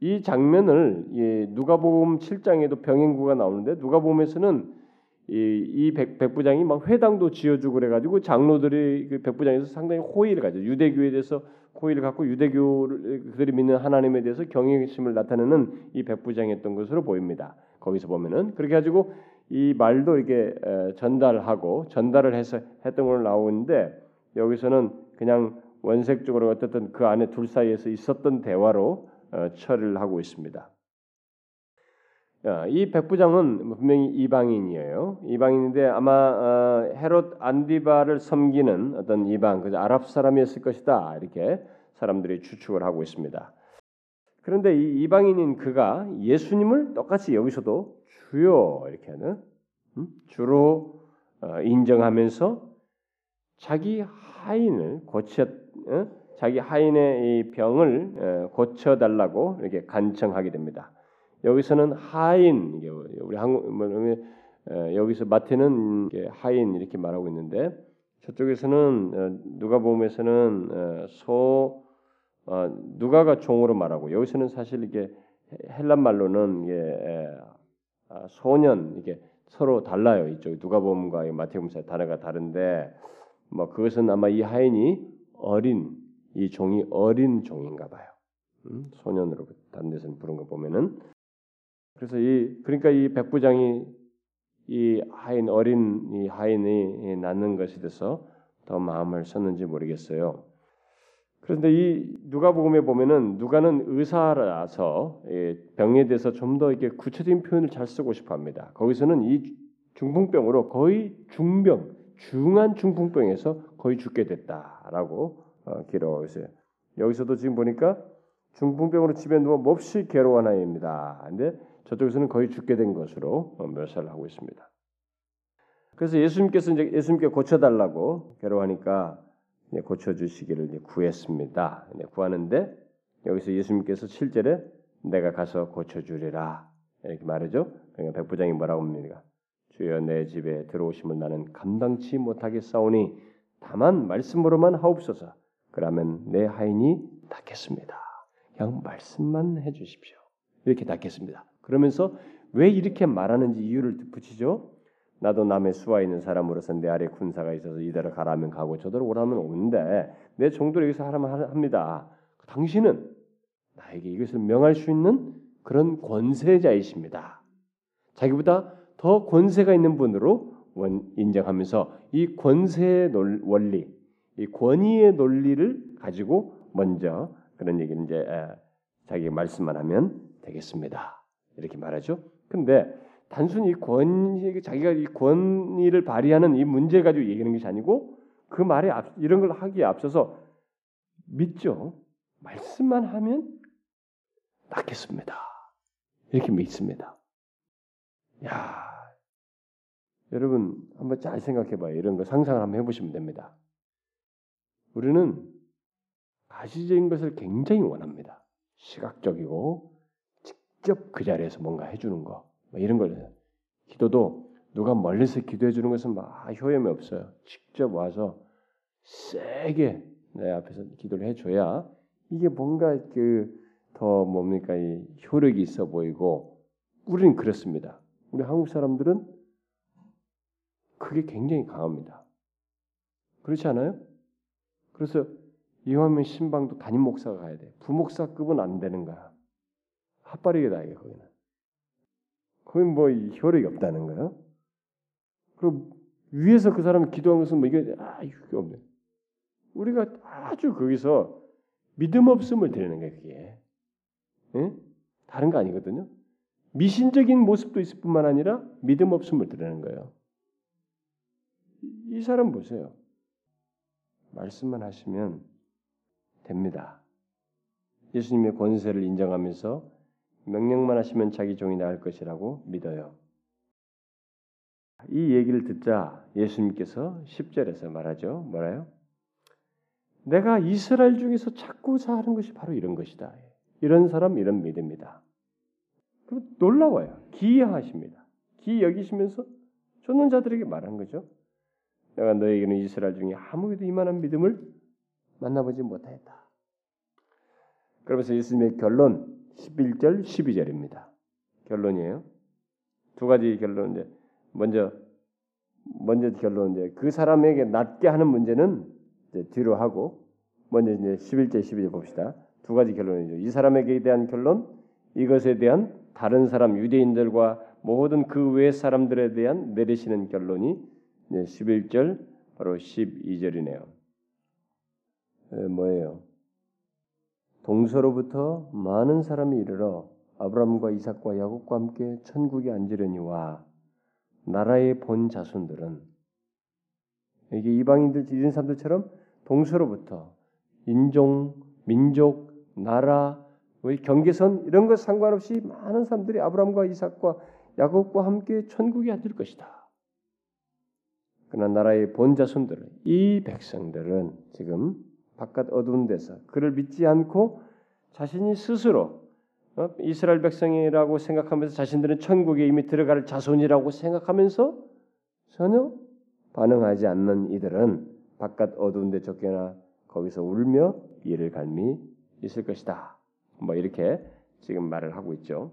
이 장면을 누가복음 7장에도 병행구가 나오는데 누가복음에서는 이, 이 백, 백부장이 막 회당도 지어주고 그래가지고 장로들이 그 백부장에서 상당히 호의를 가져 유대교에 대해서 호의를 갖고 유대교를 그들이 믿는 하나님에 대해서 경외심을 나타내는 이 백부장이었던 것으로 보입니다. 거기서 보면은 그렇게 가지고 이 말도 이렇게 전달하고 전달을 해서 했던 걸로 나오는데 여기서는 그냥 원색적으로 어떻든 그 안에 둘 사이에서 있었던 대화로 어, 처리를 하고 있습니다. 이 백부장은 분명히 이방인이에요. 이방인인데 아마 어, 헤롯 안디바를 섬기는 어떤 이방, 그 아랍 사람이었을 것이다. 이렇게 사람들이 추측을 하고 있습니다. 그런데 이 이방인인 그가 예수님을 똑같이 여기서도 주요 이렇게 하는 음? 주로 어, 인정하면서 자기 하인을 어? 자기 하인의 이 병을 고쳐 달라고 이렇게 간청하게 됩니다. 여기서는 하인 우리 한국 뭐, 여기서 마태는 하인 이렇게 말하고 있는데 저쪽에서는 어, 누가 보면서는 어, 소 어, 누가가 종으로 말하고 여기서는 사실 이게 헬란 말로는 이게 아, 소년 이게 서로 달라요. 이쪽 누가복음과 마태복음 사 단어가 다른데 뭐 그것은 아마 이 하인이 어린 이 종이 어린 종인가 봐요. 음? 소년으로 다른 데서는 부른 거 보면은 그래서 이 그러니까 이 백부장이 이 하인 어린 이 하인이 낳는 것에 대해서 더 마음을 썼는지 모르겠어요. 그런데 이 누가복음에 보면은 누가는 의사라서 병에 대해서 좀 더 이렇게 구체적인 표현을 잘 쓰고 싶어합니다. 거기서는 이 중풍병으로 거의 중병, 중한 중풍병에서 거의 죽게 됐다라고 어, 기록했어요. 여기서도 지금 보니까 중풍병으로 집에 누워 몹시 괴로운 아이입니다. 근데 저쪽에서는 거의 죽게 된 것으로 묘사를 하고 있습니다. 그래서 예수님께서 이제 예수님께 고쳐달라고 괴로워하니까 고쳐주시기를 구했습니다. 구하는데 여기서 예수님께서 7절에 내가 가서 고쳐주리라 이렇게 말하죠. 그러니까 백부장이 뭐라고 합니까? 주여 내 집에 들어오시면 나는 감당치 못하겠사오니 다만 말씀으로만 하옵소서. 그러면 내 하인이 낫겠습니다. 그냥 말씀만 해주십시오. 이렇게 낫겠습니다. 그러면서 왜 이렇게 말하는지 이유를 붙이죠. 나도 남의 수하 있는 사람으로서 내 아래 군사가 있어서 이대로 가라면 가고 저대로 오라면 오는데 내 정도로 여기서 하라면 합니다. 당신은 나에게 이것을 명할 수 있는 그런 권세자이십니다. 자기보다 더 권세가 있는 분으로 인정하면서 이 권세의 원리, 이 권위의 논리를 가지고 먼저 그런 얘기를 이제 자기 말씀만 하면 되겠습니다. 이렇게 말하죠. 근데 단순히 권위 자기가 이 권위를 발휘하는 이 문제 가지고 얘기하는 것이 아니고 그 말에 앞, 이런 걸 하기에 앞서서 믿죠. 말씀만 하면 낫겠습니다. 이렇게 믿습니다. 야, 여러분 한번 잘 생각해봐요. 이런 거 상상을 한번 해보시면 됩니다. 우리는 가시적인 것을 굉장히 원합니다. 시각적이고 직접 그 자리에서 뭔가 해주는 거뭐 이런 걸 기도도 누가 멀리서 기도해 주는 것은 막 효험이 없어요. 직접 와서 세게 내 앞에서 기도를 해줘야 이게 뭔가 그 더 뭡니까 이 효력이 있어 보이고 우리는 그렇습니다. 우리 한국 사람들은 그게 굉장히 강합니다. 그렇지 않아요? 그래서 이왕이면 신방도 담임 목사가 가야 돼. 부목사급은 안 되는 거야. 핫바리게다 이게 거기는. 거기 뭐 효력이 없다는 거예요. 그리고 위에서 그 사람이 기도한 것은 뭐 이게 아 이게 없네. 우리가 아주 거기서 믿음 없음을 드리는 거예요. 그게 예? 다른 거 아니거든요. 미신적인 모습도 있을 뿐만 아니라 믿음 없음을 드리는 거예요. 이 사람 보세요. 말씀만 하시면 됩니다. 예수님의 권세를 인정하면서 명령만 하시면 자기 종이 나을 것이라고 믿어요. 이 얘기를 듣자 예수님께서 10절에서 말하죠. 뭐라요? 내가 이스라엘 중에서 찾고자 하는 것이 바로 이런 것이다. 이런 사람 이런 믿음이다. 놀라워요. 기이하십니다. 기 여기시면서 쫓는 자들에게 말한 거죠. 내가 너에게는 이스라엘 중에 아무에도 이만한 믿음을 만나보지 못하였다. 그러면서 예수님의 결론 11절 12절입니다. 결론이에요. 두 가지 결론 이제 먼저 먼저 결론 이제 그 사람에게 낫게 하는 문제는 뒤로 하고 먼저 이제 11절 12절 봅시다. 두 가지 결론이죠. 이 사람에게 대한 결론, 이것에 대한 다른 사람 유대인들과 모든 그 외 사람들에 대한 내리시는 결론이 11절 바로 12절이네요. 에, 뭐예요? 동서로부터 많은 사람이 이르러 아브라함과 이삭과 야곱과 함께 천국에 앉으려니와 나라의 본 자손들은 이게 이방인들 이런 사람들처럼 동서로부터 인종, 민족, 나라, 경계선 이런 것 상관없이 많은 사람들이 아브라함과 이삭과 야곱과 함께 천국에 앉을 것이다. 그러나 나라의 본 자손들은 이 백성들은 지금 바깥 어두운 데서 그를 믿지 않고 자신이 스스로 어? 이스라엘 백성이라고 생각하면서 자신들은 천국에 이미 들어갈 자손이라고 생각하면서 전혀 반응하지 않는 이들은 바깥 어두운 데 쫓겨나 거기서 울며 이를 갈미 있을 것이다. 뭐 이렇게 지금 말을 하고 있죠.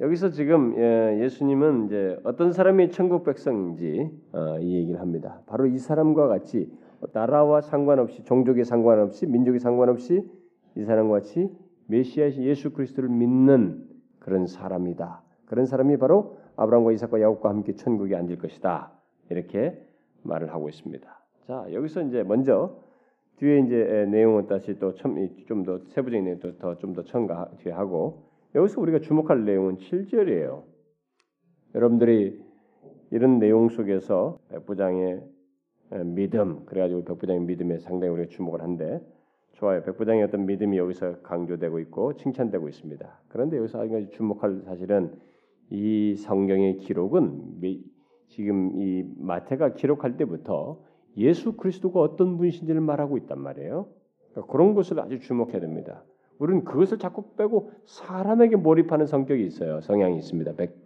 여기서 지금 예, 예수님은 이제 어떤 사람이 천국 백성인지 어, 이 얘기를 합니다. 바로 이 사람과 같이 나라와 상관없이 종족에 상관없이 민족에 상관없이 이 사람과 같이 메시아이신 예수 그리스도를 믿는 그런 사람이다. 그런 사람이 바로 아브라함과 이삭과 야곱과 함께 천국에 앉을 것이다. 이렇게 말을 하고 있습니다. 자 여기서 이제 먼저 뒤에 이제 내용은 다시 또 좀더 세부적인 내용 더좀 더 첨가 뒤에 하고 여기서 우리가 주목할 내용은 7절이에요. 여러분들이 이런 내용 속에서 백부장의 믿음 그래가지고 백부장의 믿음에 상당히 우리가 주목을 한데 좋아요. 백부장의 어떤 믿음이 여기서 강조되고 있고 칭찬되고 있습니다. 그런데 여기서 한 가지 주목할 사실은 이 성경의 기록은 지금 이 마태가 기록할 때부터 예수 그리스도가 어떤 분이신지를 말하고 있단 말이에요. 그러니까 그런 것을 아주 주목해야 됩니다. 우리는 그것을 자꾸 빼고 사람에게 몰입하는 성격이 있어요. 성향이 있습니다. 백,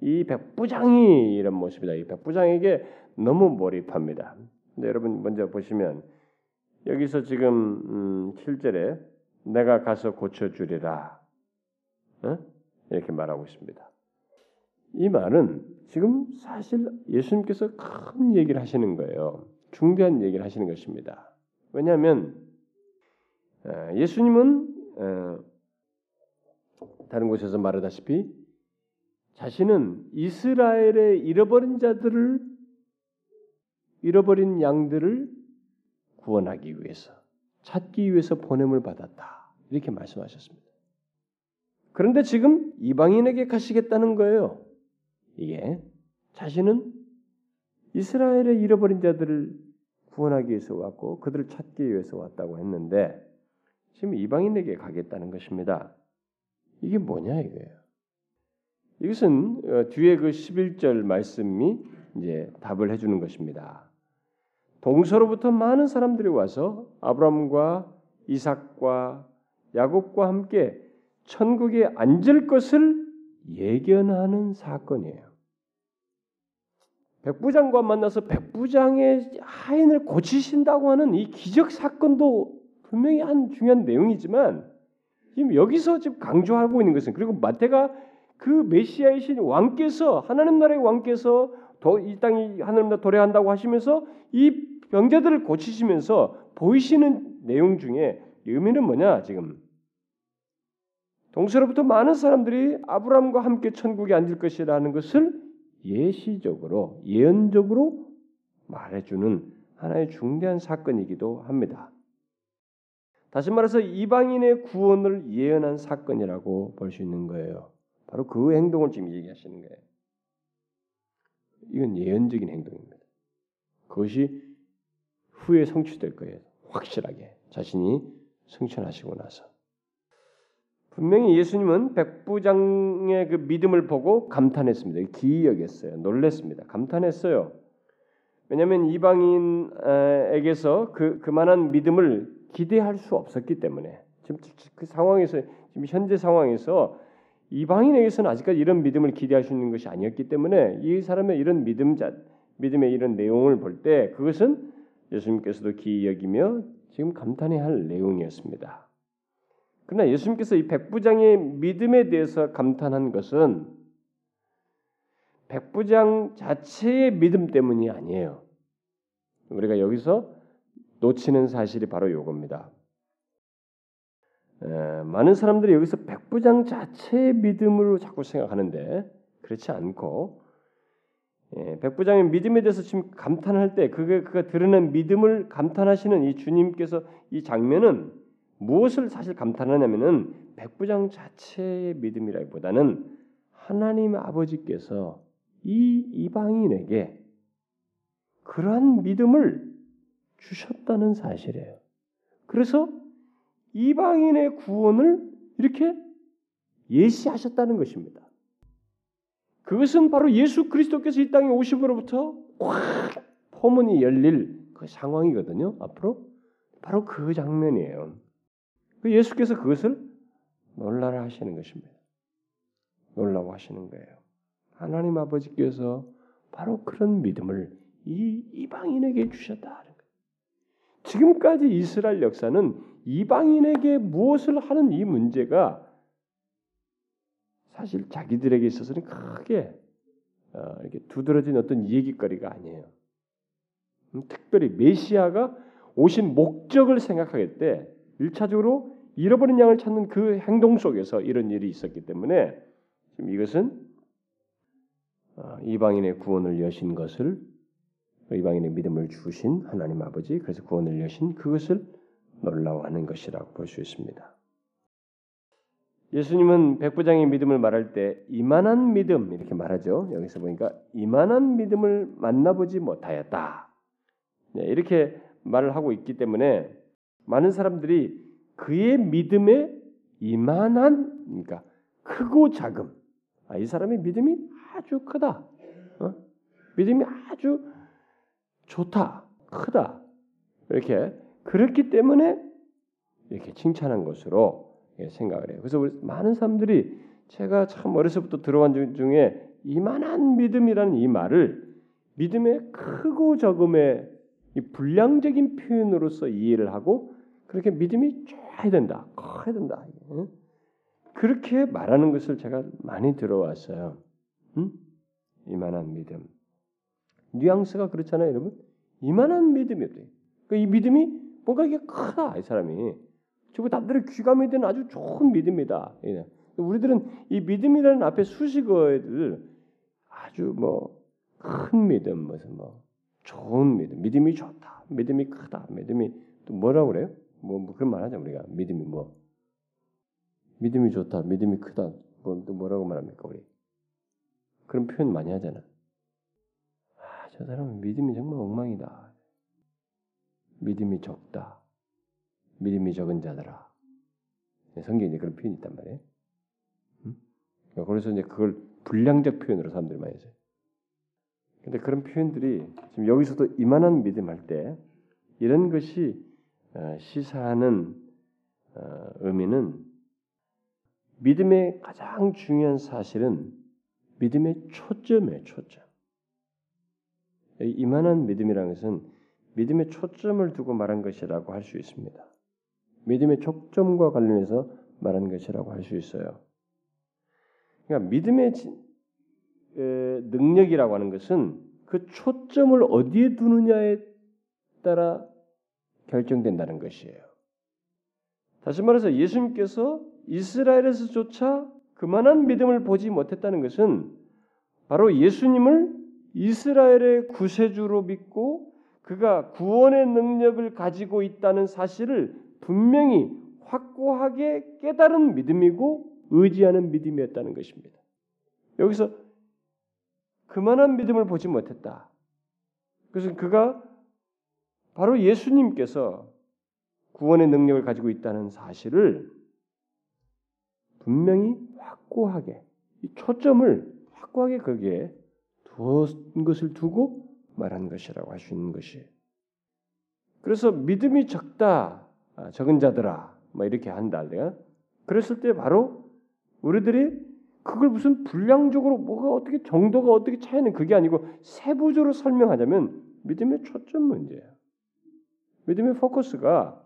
이 백부장이 이런 모습이다. 이 백부장에게 너무 몰입합니다. 근데 여러분 먼저 보시면 여기서 지금 음, 7절에 내가 가서 고쳐주리라 어? 이렇게 말하고 있습니다. 이 말은 지금 사실 예수님께서 큰 얘기를 하시는 거예요. 중대한 얘기를 하시는 것입니다. 왜냐하면 어, 예수님은 어, 다른 곳에서 말하다시피 자신은 이스라엘의 잃어버린 자들을 잃어버린 양들을 구원하기 위해서 찾기 위해서 보냄을 받았다. 이렇게 말씀하셨습니다. 그런데 지금 이방인에게 가시겠다는 거예요. 이게 자신은 이스라엘의 잃어버린 자들을 구원하기 위해서 왔고 그들을 찾기 위해서 왔다고 했는데 지금 이방인에게 가겠다는 것입니다. 이게 뭐냐 이거예요. 이것은 어, 뒤에 그 11절 말씀이 이제 답을 해 주는 것입니다. 동서로부터 많은 사람들이 와서 아브라함과 이삭과 야곱과 함께 천국에 앉을 것을 예견하는 사건이에요. 백부장과 만나서 백부장의 하인을 고치신다고 하는 이 기적 사건도 분명히 한 중요한 내용이지만 지금 여기서 지금 강조하고 있는 것은 그리고 마태가 그 메시아이신 왕께서 하나님 나라의 왕께서 이 땅이 하나님 나라 도래한다고 하시면서 이 병자들을 고치시면서 보이시는 내용 중에 의미는 뭐냐 지금 동서로부터 많은 사람들이 아브라함과 함께 천국에 앉을 것이라는 것을 예시적으로 예언적으로 말해주는 하나의 중대한 사건이기도 합니다. 다시 말해서 이방인의 구원을 예언한 사건이라고 볼 수 있는 거예요. 바로 그 행동을 지금 얘기하시는 거예요. 이건 예언적인 행동입니다. 그것이 후에 성취될 거예요. 확실하게 자신이 성천하시고 나서 분명히 예수님은 백부장의 그 믿음을 보고 감탄했습니다. 기이 여겼어요. 놀랬습니다. 감탄했어요. 왜냐하면 이방인에게서 그 그만한 믿음을 기대할 수 없었기 때문에 지금 그 상황에서 지금 현재 상황에서 이방인에게서는 아직까지 이런 믿음을 기대할 수 있는 것이 아니었기 때문에 이 사람의 이런 믿음자 믿음의 이런 내용을 볼 때 그것은 예수님께서도 기이 여기며 지금 감탄해야 할 내용이었습니다. 그러나 예수님께서 이 백부장의 믿음에 대해서 감탄한 것은 백부장 자체의 믿음 때문이 아니에요. 우리가 여기서 놓치는 사실이 바로 이겁니다. 에, 많은 사람들이 여기서 백부장 자체의 믿음으로 자꾸 생각하는데 그렇지 않고 예, 백부장의 믿음에 대해서 지금 감탄할 때 그게 그가 드러낸 믿음을 감탄하시는 이 주님께서 이 장면은 무엇을 사실 감탄하냐면은 백부장 자체의 믿음이라기보다는 하나님 아버지께서 이 이방인에게 그러한 믿음을 주셨다는 사실이에요. 그래서 이방인의 구원을 이렇게 예시하셨다는 것입니다. 그것은 바로 예수 그리스도께서 이 땅에 오심으로부터 확 포문이 열릴 그 상황이거든요. 앞으로 바로 그 장면이에요. 그 예수께서 그것을 놀라라 하시는 것입니다. 놀라고 하시는 거예요. 하나님 아버지께서 바로 그런 믿음을 이 이방인에게 주셨다. 지금까지 이스라엘 역사는 이방인에게 무엇을 하는 이 문제가 사실 자기들에게 있어서는 크게 어, 이렇게 두드러진 어떤 얘기거리가 아니에요. 음, 특별히 메시아가 오신 목적을 생각하기 때 일차적으로 잃어버린 양을 찾는 그 행동 속에서 이런 일이 있었기 때문에 지금 이것은 어, 이방인의 구원을 여신 것을 이방인의 믿음을 주신 하나님 아버지 그래서 구원을 여신 그것을 놀라워하는 것이라고 볼 수 있습니다. 예수님은 백부장의 믿음을 말할 때 이만한 믿음 이렇게 말하죠. 여기서 보니까 이만한 믿음을 만나보지 못하였다. 네, 이렇게 말을 하고 있기 때문에 많은 사람들이 그의 믿음에 이만한 그러니까 크고 작음 아, 이 사람의 믿음이 아주 크다. 어? 믿음이 아주 좋다, 크다. 이렇게 그렇기 때문에 이렇게 칭찬한 것으로 생각을 해요. 그래서 우리 많은 사람들이 제가 참 어려서부터 들어간 중에 이만한 믿음이라는 이 말을 믿음의 크고 적음의 이 불량적인 표현으로서 이해를 하고 그렇게 믿음이 쫙야 된다, 커야 된다. 그렇게 말하는 것을 제가 많이 들어왔어요. 음? 이만한 믿음. 뉘앙스가 그렇잖아요, 여러분. 이만한 믿음이었대요. 그러니까 이 믿음이 뭔가 이게 크다, 이 사람이. 저거 남들의 귀감이 되는 아주 좋은 믿음이다. 우리들은 이 믿음이라는 앞에 수식어를 아주 뭐 큰 믿음, 무슨 뭐 좋은 믿음, 믿음이 좋다, 믿음이 크다, 믿음이 또 뭐라고 그래요? 뭐, 뭐 그런 말 하죠 우리가 믿음이 뭐 믿음이 좋다, 믿음이 크다, 뭐 또 뭐라고 말합니까 우리? 그런 표현 많이 하잖아. 저 사람은 믿음이 정말 엉망이다. 믿음이 적다. 믿음이 적은 자들아. 성경에 그런 표현이 있단 말이에요. 응? 그러니까 그래서 이제 그걸 불량적 표현으로 사람들이 많이 써요. 근데 그런 표현들이 지금 여기서도 이만한 믿음 할 때 이런 것이 어, 시사하는 어, 의미는 믿음의 가장 중요한 사실은 믿음의 초점이에요, 초점. 이만한 믿음이라는 것은 믿음의 초점을 두고 말한 것이라고 할 수 있습니다. 믿음의 초점과 관련해서 말한 것이라고 할 수 있어요. 그러니까 믿음의 능력이라고 하는 것은 그 초점을 어디에 두느냐에 따라 결정된다는 것이에요. 다시 말해서 예수님께서 이스라엘에서조차 그만한 믿음을 보지 못했다는 것은 바로 예수님을 이스라엘의 구세주로 믿고 그가 구원의 능력을 가지고 있다는 사실을 분명히 확고하게 깨달은 믿음이고 의지하는 믿음이었다는 것입니다. 여기서 그만한 믿음을 보지 못했다. 그래서 그가 바로 예수님께서 구원의 능력을 가지고 있다는 사실을 분명히 확고하게 초점을 확고하게 거기에 두은 것을 두고 말한 것이라고 할 수 있는 것이. 그래서 믿음이 적다, 아, 적은 자들아, 뭐 이렇게 한다. 내가 그랬을 때 바로 우리들이 그걸 무슨 분량적으로 뭐가 어떻게 정도가 어떻게 차이는 그게 아니고 세부적으로 설명하자면 믿음의 초점 문제예요. 믿음의 포커스가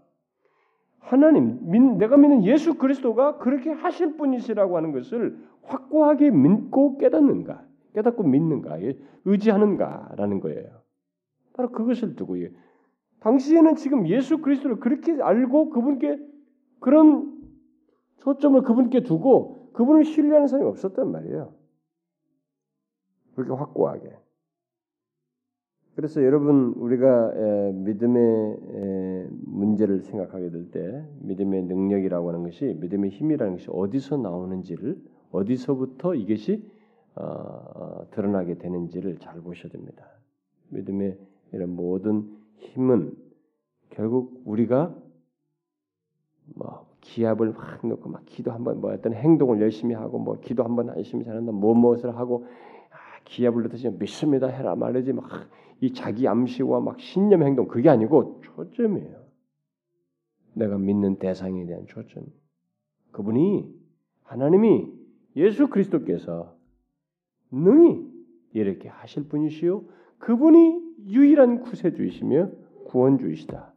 하나님, 내가 믿는 예수 그리스도가 그렇게 하실 분이시라고 하는 것을 확고하게 믿고 깨닫는가, 깨닫고 믿는가, 의지하는가라는 거예요. 바로 그것을 두고 당시에는 지금 예수 그리스도를 그렇게 알고 그분께 그런 초점을 그분께 두고 그분을 신뢰하는 사람이 없었단 말이에요. 그렇게 확고하게. 그래서 여러분 우리가 믿음의 문제를 생각하게 될 때 믿음의 능력이라고 하는 것이 믿음의 힘이라는 것이 어디서 나오는지를 어디서부터 이것이 어, 어, 드러나게 되는지를 잘 보셔야 됩니다. 믿음의 이런 모든 힘은 결국 우리가 뭐 기합을 확 넣고 막 기도 한번 뭐 어떤 행동을 열심히 하고 뭐 기도 한번 열심히 잘한다 뭐 무엇을 하고 아, 기합을 넣듯이 믿습니다 해라 말이지 막 이 자기 암시와 막 신념 행동 그게 아니고 초점이에요. 내가 믿는 대상에 대한 초점. 그분이 하나님이 예수 그리스도께서 능히 이렇게 하실 분이시요 그분이 유일한 구세주이시며 구원주이시다.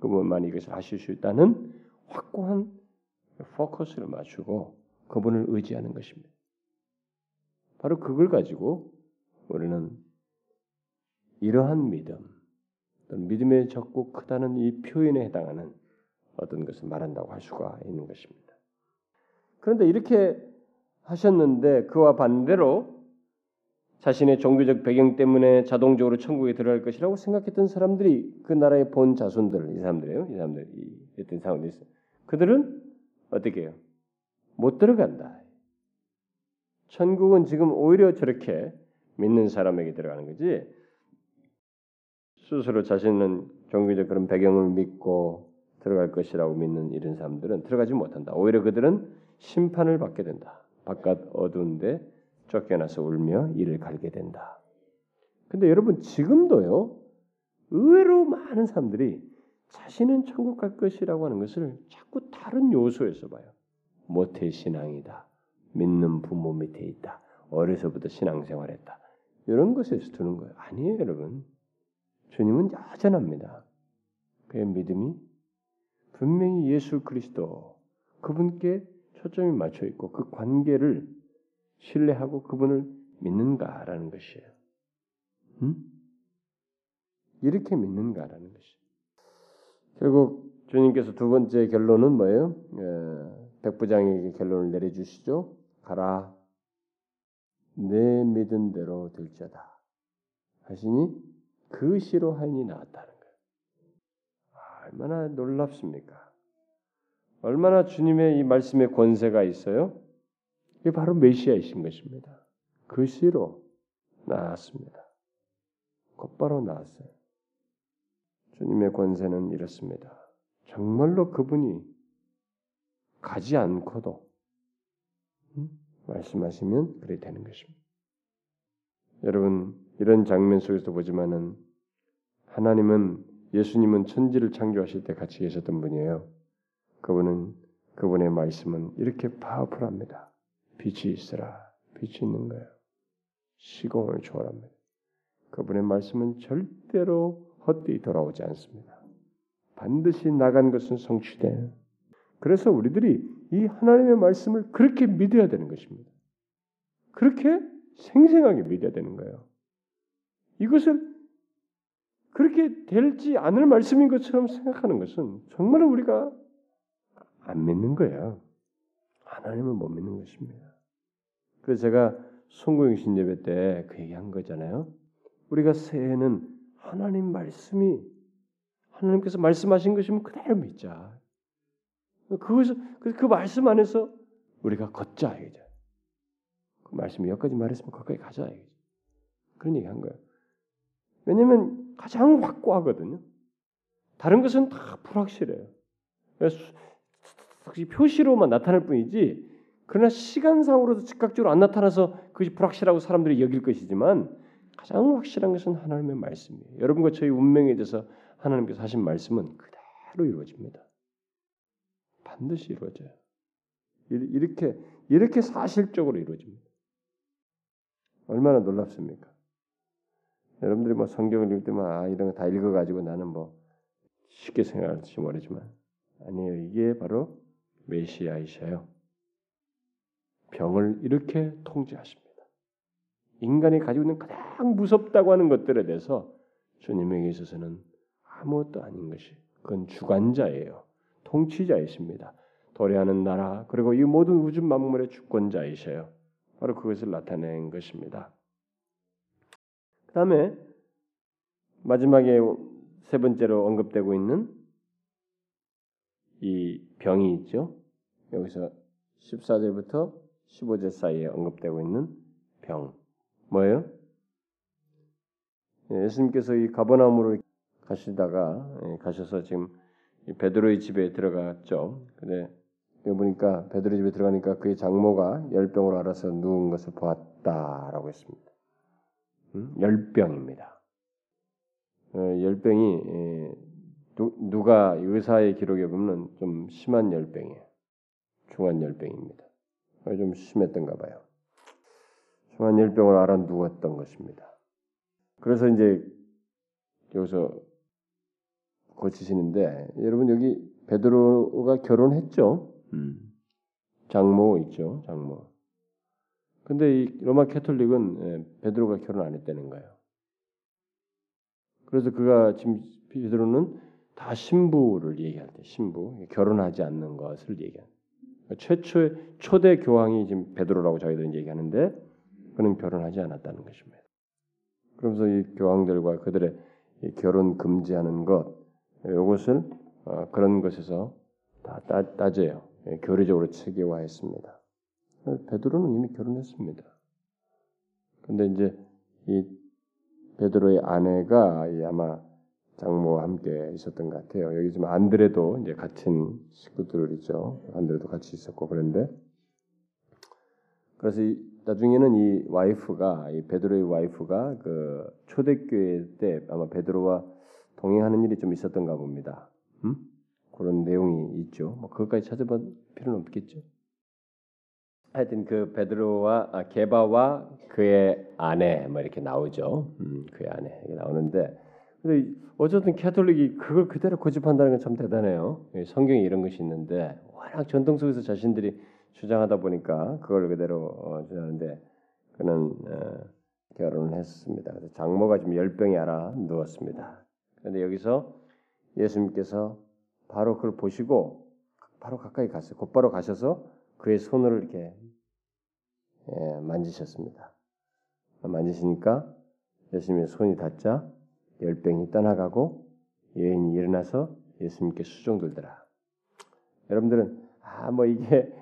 그분만 이것을 하실 수 있다는 확고한 포커스를 맞추고 그분을 의지하는 것입니다. 바로 그걸 가지고 우리는 이러한 믿음, 믿음의 적고 크다는 이 표현에 해당하는 어떤 것을 말한다고 할 수가 있는 것입니다. 그런데 이렇게 하셨는데 그와 반대로 자신의 종교적 배경 때문에 자동적으로 천국에 들어갈 것이라고 생각했던 사람들이 그 나라의 본 자손들 이 사람들이에요. 이 사람들 이 어떤 상황이 있어요. 그들은 어떻게 해요? 못 들어간다. 천국은 지금 오히려 저렇게 믿는 사람에게 들어가는 거지. 스스로 자신은 종교적 그런 배경을 믿고 들어갈 것이라고 믿는 이런 사람들은 들어가지 못한다. 오히려 그들은 심판을 받게 된다. 바깥 어두운데 쫓겨나서 울며 이를 갈게 된다. 근데 여러분 지금도요. 의외로 많은 사람들이 자신은 천국 갈 것이라고 하는 것을 자꾸 다른 요소에서 봐요. 모태 신앙이다. 믿는 부모 밑에 있다. 어려서부터 신앙생활했다. 이런 것에서 두는 거예요. 아니에요, 여러분. 주님은 여전합니다. 그의 믿음이 분명히 예수 그리스도 그분께 초점이 맞춰 있고 그 관계를 신뢰하고 그분을 믿는가라는 것이에요. 음? 이렇게 믿는가라는 것이. 결국 주님께서 두 번째 결론은 뭐예요? 예, 백부장에게 결론을 내려주시죠. 가라. 내 믿은 대로 될지어다. 하시니 그 시로 하인이 나왔다는 거예요. 아, 얼마나 놀랍습니까? 얼마나 주님의 이 말씀에 권세가 있어요? 이게 바로 메시아이신 것입니다. 그 시로 나왔습니다. 곧바로 나왔어요. 주님의 권세는 이렇습니다. 정말로 그분이 가지 않고도 음? 말씀하시면 그래 되는 것입니다. 여러분 이런 장면 속에서 보지만은 하나님은 예수님은 천지를 창조하실 때 같이 계셨던 분이에요. 그분은 그분의 말씀은 이렇게 파워풀합니다. 빛이 있으라. 빛이 있는 거예요. 시공을 초월합니다. 그분의 말씀은 절대로 헛되이 돌아오지 않습니다. 반드시 나간 것은 성취돼요. 그래서 우리들이 이 하나님의 말씀을 그렇게 믿어야 되는 것입니다. 그렇게 생생하게 믿어야 되는 거예요. 이것을 그렇게 될지 않을 말씀인 것처럼 생각하는 것은 정말 우리가 안 믿는 거예요. 하나님을 못 믿는 것입니다. 그래서 제가 송구영신 예배 때 그 얘기한 거잖아요. 우리가 새해는 하나님 말씀이 하나님께서 말씀하신 것이면 그대로 믿자. 그것을 그, 그 말씀 안에서 우리가 걷자 이거죠. 그 말씀이 여기까지 말했으면 거기까지 가자 이거죠. 그런 얘기 한 거예요. 왜냐하면 가장 확고하거든요. 다른 것은 다 불확실해요. 표시로만 나타날 뿐이지. 그러나 시간상으로도 즉각적으로 안 나타나서 그것이 불확실하고 사람들이 여길 것이지만 가장 확실한 것은 하나님의 말씀이에요. 여러분과 저희 운명에 대해서 하나님께서 하신 말씀은 그대로 이루어집니다. 반드시 이루어져요. 이렇게 이렇게 사실적으로 이루어집니다. 얼마나 놀랍습니까? 여러분들이 뭐 성경을 읽을 때만 아 이런 거 다 읽어가지고 나는 뭐 쉽게 생각할지 모르지만 아니에요. 이게 바로 메시아이셔요. 병을 이렇게 통제하십니다. 인간이 가지고 있는 가장 무섭다고 하는 것들에 대해서 주님에게 있어서는 아무것도 아닌 것이 그건 주관자예요. 통치자이십니다. 도래하는 나라 그리고 이 모든 우주 만물의 주권자이셔요. 바로 그것을 나타낸 것입니다. 그 다음에 마지막에 세 번째로 언급되고 있는 이 병이 있죠. 여기서 14절부터 15절 사이에 언급되고 있는 병. 뭐예요? 예, 예수님께서 이 가버나움으로 가시다가 예, 가셔서 지금 베드로의 집에 들어갔죠. 근데 보니까 베드로 집에 들어가니까 그의 장모가 열병으로 알아서 누운 것을 보았다라고 했습니다. 음? 열병입니다. 어, 열병이 예, 누가 의사의 기록에 보면 좀 심한 열병이에요. 중한 열병입니다. 좀 심했던가 봐요. 중한 열병을 알아 누웠던 것입니다. 그래서 이제 여기서 고치시는데 여러분 여기 베드로가 결혼했죠. 음. 장모 있죠, 장모. 근데 이 로마 캐톨릭은 예, 베드로가 결혼 안 했다는 거예요. 그래서 그가 지금 베드로는 다 신부를 얘기할 때 신부 결혼하지 않는 것을 얘기한 최초의 초대 교황이 지금 베드로라고 저희들은 얘기하는데 그는 결혼하지 않았다는 것입니다. 그러면서 이 교황들과 그들의 결혼 금지하는 것 이것을 어, 그런 것에서 다 따, 따져요. 예, 교리적으로 체계화했습니다. 베드로는 이미 결혼했습니다. 근데 이제 이 베드로의 아내가 아마 장모와 함께 있었던 것 같아요. 여기 지금 안드레도 이제 같은 식구들이죠. 안드레도 같이 있었고 그런데 그래서 이, 나중에는 이 와이프가 이 베드로의 와이프가 그 초대교회 때 아마 베드로와 동행하는 일이 좀 있었던가 봅니다. 음? 그런 내용이 있죠. 뭐 그것까지 찾아볼 필요는 없겠죠. 하여튼 그 베드로와 아, 게바와 그의 아내 뭐 이렇게 나오죠. 음, 그의 아내 이게 나오는데 근데 어쨌든 캐톨릭이 그걸 그대로 고집한다는 건 참 대단해요. 성경에 이런 것이 있는데 워낙 전통 속에서 자신들이 주장하다 보니까 그걸 그대로 어, 주장하는데 그는 어, 결혼을 했습니다. 장모가 지금 열병이 알아 누웠습니다. 그런데 여기서 예수님께서 바로 그걸 보시고 바로 가까이 갔어요. 곧바로 가셔서 그의 손을 이렇게 예, 만지셨습니다. 만지시니까 예수님의 손이 닿자 열병이 떠나가고 여인이 일어나서 예수님께 수종들더라. 여러분들은 아 뭐 이게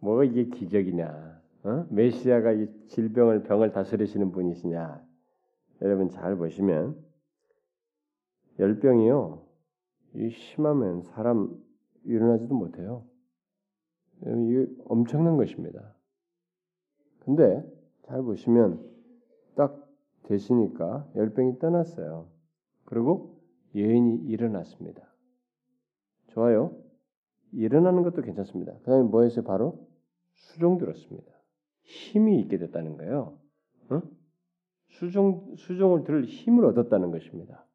뭐가 이게 기적이냐? 어? 메시아가 이 질병을 병을 다스리시는 분이시냐? 여러분 잘 보시면 열병이요. 이 심하면 사람 일어나지도 못해요. 이게 엄청난 것입니다. 근데 잘 보시면 딱 되시니까 열병이 떠났어요. 그리고 여인이 일어났습니다. 좋아요. 일어나는 것도 괜찮습니다. 그 다음에 뭐였어요? 바로 수종 들었습니다. 힘이 있게 됐다는 거예요. 어? 수종, 수종을 들을 힘을 얻었다는 것입니다.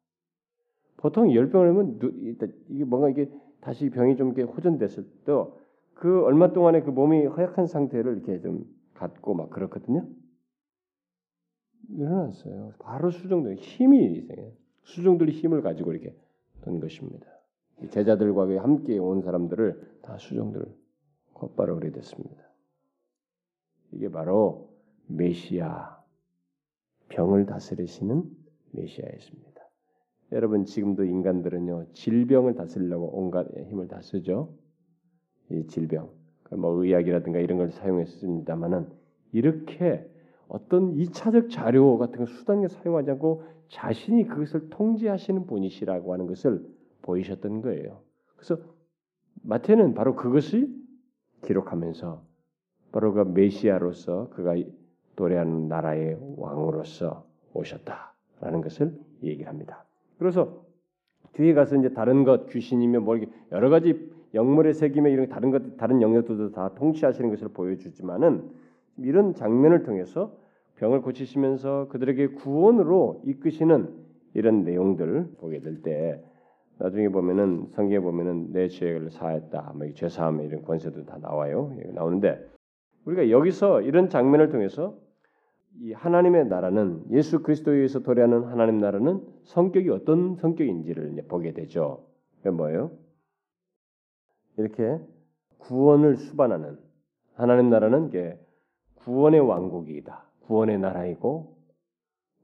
보통 열병을 하면 이게 뭔가 이게 다시 병이 좀 이렇게 호전됐을 때 그 얼마 동안에 그 몸이 허약한 상태를 이렇게 좀 갖고 막 그렇거든요. 일어났어요. 바로 수종된 힘이 이상해요. 수종들이 힘을 가지고 이렇게 된 것입니다. 제자들과 함께 온 사람들을 다 수종들 곧바로 그래 됐습니다. 이게 바로 메시아 병을 다스리시는 메시아였습니다. 여러분 지금도 인간들은요 질병을 다스리려고 온갖 힘을 다 쓰죠. 이 질병, 뭐 의학이라든가 이런 걸 사용했습니다만은 이렇게 어떤 이차적 자료 같은 수단을 사용하지 않고 자신이 그것을 통제하시는 분이시라고 하는 것을 보이셨던 거예요. 그래서 마태는 바로 그것이 기록하면서 바로 그 메시아로서 그가 도래하는 나라의 왕으로서 오셨다라는 것을 얘기합니다. 그래서 뒤에 가서 이제 다른 것 귀신이며 뭐 여러 가지 영물의 새김에 이런 다른 것 다른 영역들도 다 통치하시는 것을 보여주지만은 이런 장면을 통해서 병을 고치시면서 그들에게 구원으로 이끄시는 이런 내용들 보게 될 때 나중에 보면은 성경에 보면은 내 죄를 사했다, 뭐 죄사함의 이런 권세도 다 나와요. 나오는데 우리가 여기서 이런 장면을 통해서 이 하나님의 나라는 예수 그리스도에 의해서 도래하는 하나님 나라는 성격이 어떤 성격인지를 이제 보게 되죠. 그 뭐예요? 이렇게 구원을 수반하는 하나님 나라는 게 구원의 왕국이다. 구원의 나라이고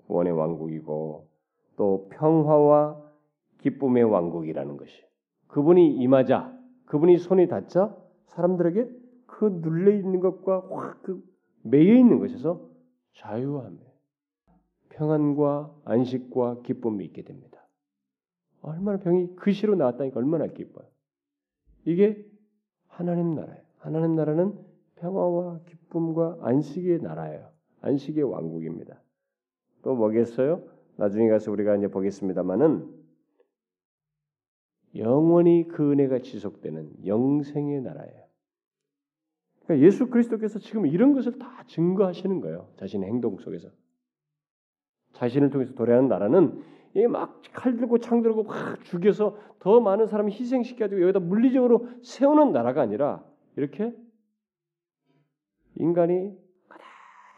구원의 왕국이고 또 평화와 기쁨의 왕국이라는 것이 그분이 임하자 그분이 손이 닿자 사람들에게 그 눌려 있는 것과 확 그 매여 있는 것에서 자유함에 평안과 안식과 기쁨이 있게 됩니다. 얼마나 병이 그시로 나왔다니까 얼마나 기뻐요. 이게 하나님 나라예요. 하나님 나라는 평화와 기쁨과 안식의 나라예요. 안식의 왕국입니다. 또 뭐겠어요? 나중에 가서 우리가 이제 보겠습니다만은 영원히 그 은혜가 지속되는 영생의 나라예요. 그러니까 예수 그리스도께서 지금 이런 것을 다 증거하시는 거예요. 자신의 행동 속에서. 자신을 통해서 도래하는 나라는 막칼 들고 창 들고 막 죽여서 더 많은 사람을 희생시켜가지고 여기다 물리적으로 세우는 나라가 아니라 이렇게 인간이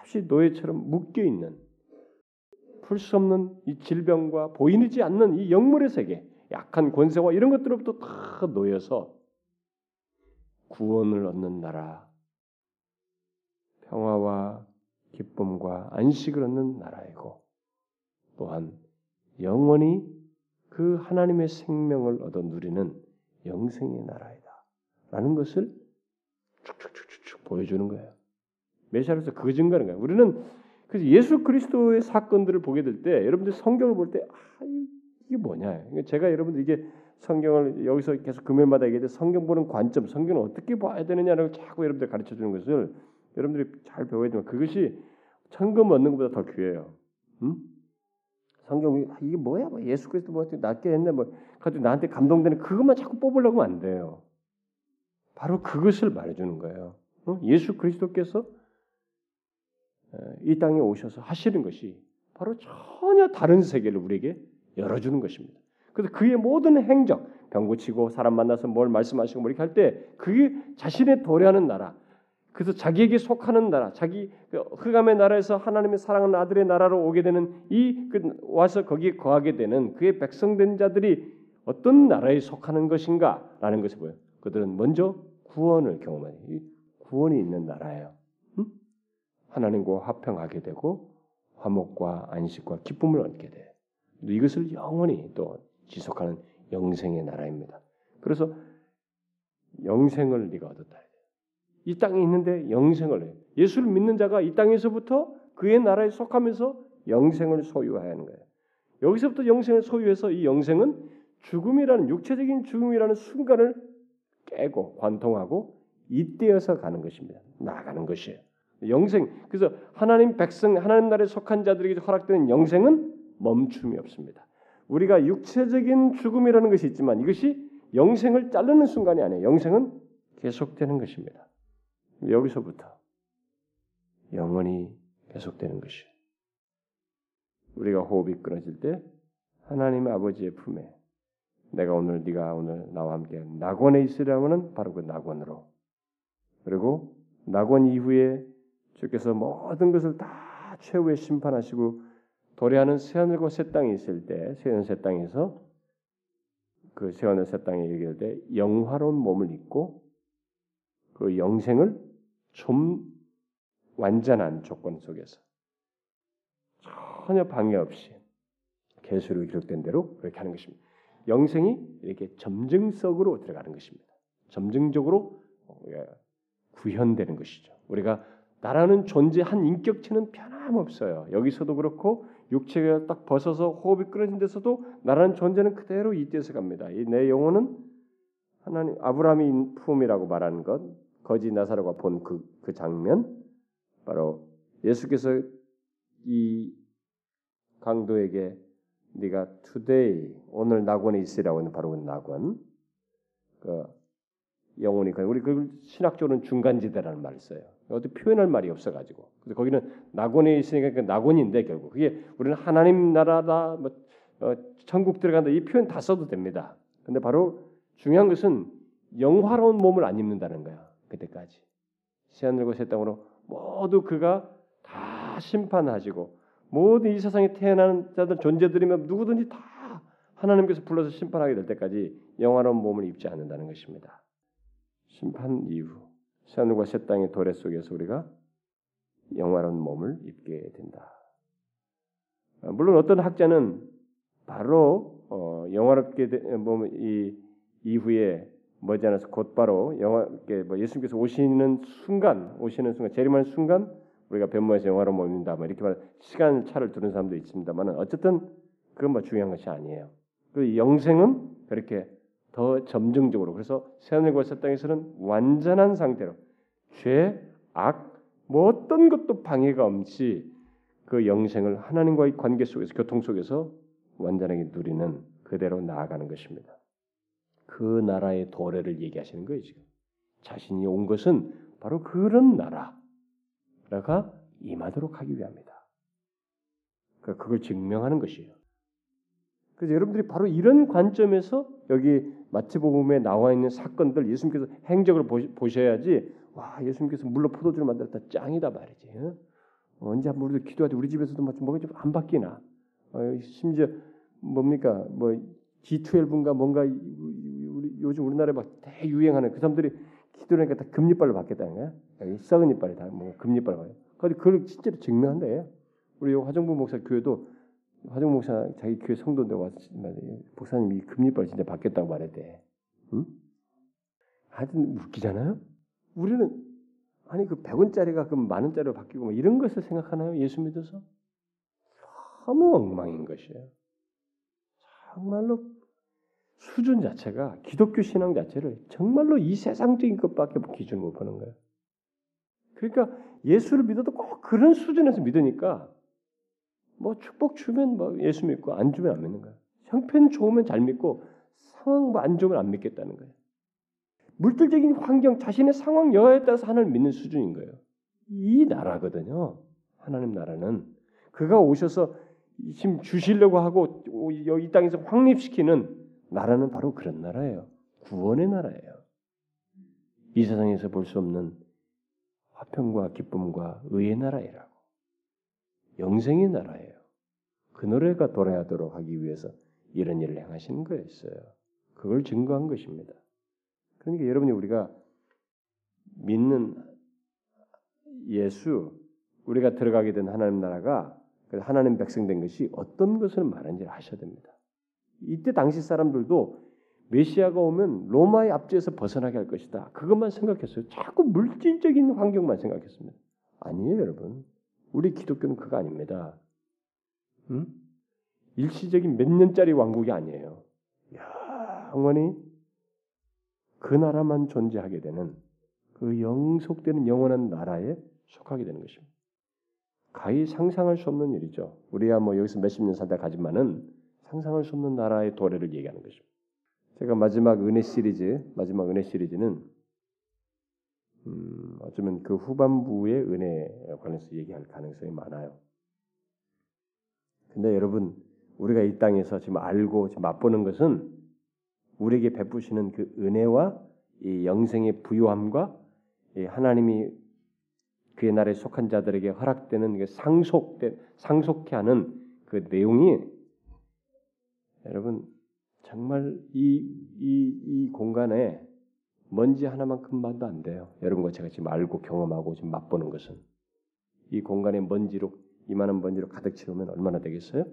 끝없이 노예처럼 묶여 있는 풀 수 없는 이 질병과 보이지 않는 이 영물의 세계, 약한 권세와 이런 것들로부터 다 놓여서 구원을 얻는 나라, 평화와 기쁨과 안식을 얻는 나라이고 또한 영원히 그 하나님의 생명을 얻어 누리는 영생의 나라이다. 라는 것을 쭉쭉쭉쭉 보여주는 거예요. 메시아로서 그 증거하는 거예요. 우리는 그래서 예수 그리스도의 사건들을 보게 될 때 여러분들 성경을 볼 때 아, 이게 뭐냐? 제가 여러분들 이게 성경을 여기서 계속 금요일마다 얘기할 때 성경 보는 관점, 성경을 어떻게 봐야 되느냐를 자꾸 여러분들 가르쳐 주는 것을 여러분들이 잘 배워야 되면 그것이 천금 얻는 것보다 더 귀해요. 응? 성경이 아, 이게 뭐야? 뭐 예수 그리스도 뭐 낫게 했네 뭐 가지고 나한테 감동되는 그것만 자꾸 뽑으려고 하면 안 돼요. 바로 그것을 말해주는 거예요. 어? 예수 그리스도께서 이 땅에 오셔서 하시는 것이 바로 전혀 다른 세계를 우리에게 열어주는 것입니다. 그래서 그의 모든 행적, 병 고치고 사람 만나서 뭘 말씀하시고 뭐 이렇게 할 때 그게 자신의 도래하는 나라, 그래서 자기에게 속하는 나라, 자기 그 흑암의 나라에서 하나님의 사랑하는 아들의 나라로 오게 되는 이그 와서 거기에 거하게 되는 그의 백성된 자들이 어떤 나라에 속하는 것인가라는 것을 보여. 그들은 먼저 구원을 경험하는 구원이 있는 나라예요. 응? 하나님과 화평하게 되고 화목과 안식과 기쁨을 얻게 돼. 이것을 영원히 또 지속하는 영생의 나라입니다. 그래서 영생을 네가 얻었다. 이 땅에 있는데 영생을 해요. 예수를 믿는 자가 이 땅에서부터 그의 나라에 속하면서 영생을 소유해야 하는 거예요. 여기서부터 영생을 소유해서 이 영생은 죽음이라는 육체적인 죽음이라는 순간을 깨고 관통하고 이때여서 가는 것입니다. 나가는 것이에요. 영생. 그래서 하나님 백성 하나님 나라에 속한 자들에게 허락되는 영생은 멈춤이 없습니다. 우리가 육체적인 죽음이라는 것이 있지만 이것이 영생을 자르는 순간이 아니에요. 영생은 계속되는 것입니다. 여기서부터 영원히 계속되는 것이. 우리가 호흡이 끊어질 때 하나님 아버지의 품에 내가 오늘 네가 오늘 나와 함께 낙원에 있으려면은 바로 그 낙원으로 그리고 낙원 이후에 주께서 모든 것을 다 최후의 심판하시고 도래하는 새하늘과 새 땅이 있을 때 새하늘 새 땅에서 그 새하늘 새 땅에 얘기할 때 영화로운 몸을 입고 그 영생을 좀 완전한 조건 속에서 전혀 방해 없이 계시로 기록된 대로 그렇게 하는 것입니다. 영생이 이렇게 점증석으로 들어가는 것입니다. 점증적으로 예, 구현되는 것이죠. 우리가 나라는 존재 한 인격체는 변함없어요. 여기서도 그렇고 육체가 딱 벗어서 호흡이 끊어진 데서도 나라는 존재는 그대로 이때서 갑니다. 이 내 영혼은 하나님 아브라함이 품이라고 말하는 것 거지 나사로가 본 그 그 장면 바로 예수께서 이 강도에게 네가 today 오늘 낙원에 있으라고 하는 바로 그 낙원 그 영혼이 우리 그 신학적으로는 중간지대라는 말을 써요. 어떻게 표현할 말이 없어가지고 그래서 거기는 낙원에 있으니까 그 낙원인데 결국 그게 우리는 하나님 나라다 뭐 어, 천국 들어간다 이 표현 다 써도 됩니다. 근데 바로 중요한 것은 영화로운 몸을 안 입는다는 거야 그때까지 새하늘과 새 땅으로 모두 그가 다 심판하시고 모든 이 세상에 태어나는 자들 존재들이면 누구든지 다 하나님께서 불러서 심판하게 될 때까지 영화로운 몸을 입지 않는다는 것입니다. 심판 이후 새 하늘과 새 땅의 도래 속에서 우리가 영화로운 몸을 입게 된다. 아, 물론 어떤 학자는 바로 어, 영화롭게 몸이 이후에 머지않아서 곧바로 영화 뭐 예수님께서 오시는 순간 오시는 순간 재림하는 순간 우리가 변모에서 영화로 모입니다. 뭐 이렇게 말 시간 차를 두는 사람도 있습니다만 어쨌든 그건 뭐 중요한 것이 아니에요. 그 영생은 그렇게 더 점증적으로 그래서 새하늘과 새 땅에서는 완전한 상태로 죄, 악, 뭐 어떤 것도 방해가 없이 그 영생을 하나님과의 관계 속에서 교통 속에서 완전하게 누리는 그대로 나아가는 것입니다. 그 나라의 도래를 얘기하시는 거예요 지금. 자신이 온 것은 바로 그런 나라가 임하도록 하기 위함이다. 그러니까 그걸 증명하는 것이에요. 그래서 여러분들이 바로 이런 관점에서 여기 마태복음에 나와 있는 사건들 예수님께서 행적을 보셔야지 와 예수님께서 물로 포도주를 만들었다 짱이다 말이지. 어? 언제 한번 우리도 기도하지 우리 집에서도 뭐가 좀 안 바뀌나. 어, 심지어 뭡니까 뭐 G12인가 뭔가 요즘 우리나라에 막 대유행하는 그 사람들이 기도하니까 다 금리빨로 바뀌었다는 거야. 썩은 이빨이 다뭐 금리빨 봐요. 근데 그걸 실제로 증명한대요. 우리 화정부 목사 교회도 화정 목사 자기 교회 성도인데 와서 목사님 이 금리빨 진짜 바뀌었다고 말했대. 응? 하여튼 웃기잖아요. 우리는 아니 그 100원짜리가 그 만원짜리로 바뀌고 뭐 이런 것을 생각하나요? 예수 믿어서? 너무 엉망인 것이에요. 정말로 수준 자체가 기독교 신앙 자체를 정말로 이 세상적인 것밖에 기준으로 보는 거예요. 그러니까 예수를 믿어도 꼭 그런 수준에서 믿으니까 뭐 축복 주면 뭐 예수 믿고 안 주면 안 믿는 거야. 형편 좋으면 잘 믿고 상황 뭐안 좋으면 안 믿겠다는 거예요. 물질적인 환경, 자신의 상황 여하에 따라서 하나님 믿는 수준인 거예요. 이 나라거든요. 하나님 나라는 그가 오셔서 지금 주시려고 하고 이 땅에서 확립시키는 나라는 바로 그런 나라예요. 구원의 나라예요. 이 세상에서 볼 수 없는 화평과 기쁨과 의의 나라이라고. 영생의 나라예요. 그 노래가 도래하도록 하기 위해서 이런 일을 행하시는 거였어요. 그걸 증거한 것입니다. 그러니까 여러분이 우리가 믿는 예수, 우리가 들어가게 된 하나님 나라가 하나님 백성 된 것이 어떤 것을 말하는지 아셔야 됩니다. 이때 당시 사람들도 메시아가 오면 로마의 압제에서 벗어나게 할 것이다. 그것만 생각했어요. 자꾸 물질적인 환경만 생각했습니다. 아니에요, 여러분. 우리 기독교는 그거 아닙니다. 음? 일시적인 몇 년짜리 왕국이 아니에요. 영원히 그 나라만 존재하게 되는 그 영속되는 영원한 나라에 속하게 되는 것입니다. 가히 상상할 수 없는 일이죠. 우리야 뭐 여기서 몇십 년 살다 가지만은 상상할 수 없는 나라의 도래를 얘기하는 것입니다. 제가 마지막 은혜 시리즈, 마지막 은혜 시리즈는 음, 어쩌면 그 후반부의 은혜에 관해서 얘기할 가능성이 많아요. 근데 여러분, 우리가 이 땅에서 지금 알고 지금 맛보는 것은 우리에게 베푸시는 그 은혜와 이 영생의 부요함과 이 하나님이 그의 나라에 속한 자들에게 허락되는 그 상속된 상속케 하는 그 내용이 여러분 정말 이 이, 이 공간에 먼지 하나만큼만도 안 돼요. 여러분과 제가 지금 알고 경험하고 지금 맛보는 것은 이 공간에 먼지로 이만한 먼지로 가득 채우면 얼마나 되겠어요?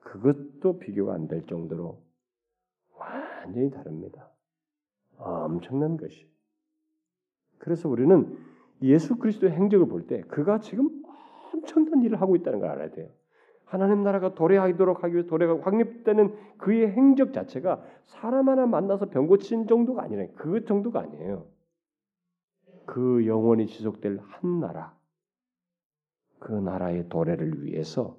그것도 비교가 안 될 정도로 완전히 다릅니다. 엄청난 것이. 그래서 우리는 예수 그리스도의 행적을 볼 때 그가 지금 엄청난 일을 하고 있다는 걸 알아야 돼요. 하나님 나라가 도래하도록 하기 위해 도래가 확립되는 그의 행적 자체가 사람 하나 만나서 병 고친 정도가 아니라 그 정도가 아니에요. 그 영원히 지속될 한 나라, 그 나라의 도래를 위해서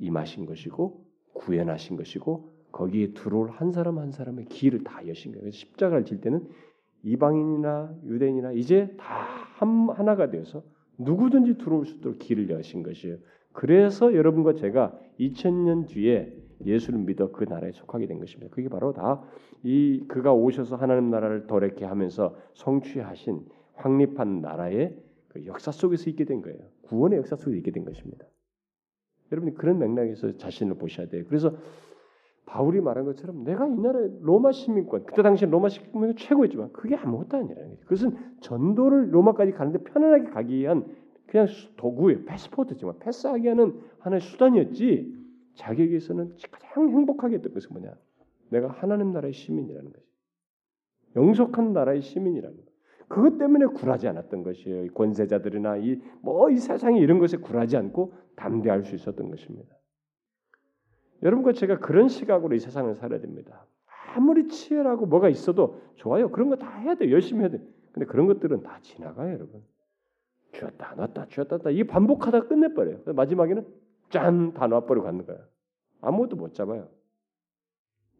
임하신 것이고 구현하신 것이고 거기에 들어올 한 사람 한 사람의 길을 다 여신 거예요. 그래서 십자가를 질 때는 이방인이나 유대인이나 이제 다 한, 하나가 되어서 누구든지 들어올 수 있도록 길을 여신 것이에요. 그래서 여러분과 제가 2000년 뒤에 예수를 믿어 그 나라에 속하게 된 것입니다. 그게 바로 다 이 그가 오셔서 하나님 나라를 도래케 하면서 성취하신 확립한 나라의 그 역사 속에서 있게 된 거예요. 구원의 역사 속에서 있게 된 것입니다. 여러분이 그런 맥락에서 자신을 보셔야 돼요. 그래서 바울이 말한 것처럼 내가 이 나라의 로마 시민권 그때 당시 로마 시민권 최고였지만 그게 아무것도 아니라는 거죠. 그것은 전도를 로마까지 가는데 편안하게 가기 위한 그냥 도구예요. 패스포트지만 패스하기 하는 하나의 수단이었지 자기에게서는 가장 행복하게 했던 것은 뭐냐? 내가 하나님 나라의 시민이라는 것이 영속한 나라의 시민이라는 것. 그것 때문에 굴하지 않았던 것이에요. 권세자들이나 이 뭐 이 세상에 이런 것에 굴하지 않고 담대할 수 있었던 것입니다. 여러분과 제가 그런 시각으로 이 세상을 살아야 됩니다. 아무리 치열하고 뭐가 있어도 좋아요. 그런 거 다 해야 돼. 열심히 해야 돼. 근데 그런 것들은 다 지나가요, 여러분. 쥐었다 놨다 쥐었다 놨다 이 반복하다 끝내버려요. 마지막에는 짠다 놔버리고 가는 거야. 아무것도 못 잡아요.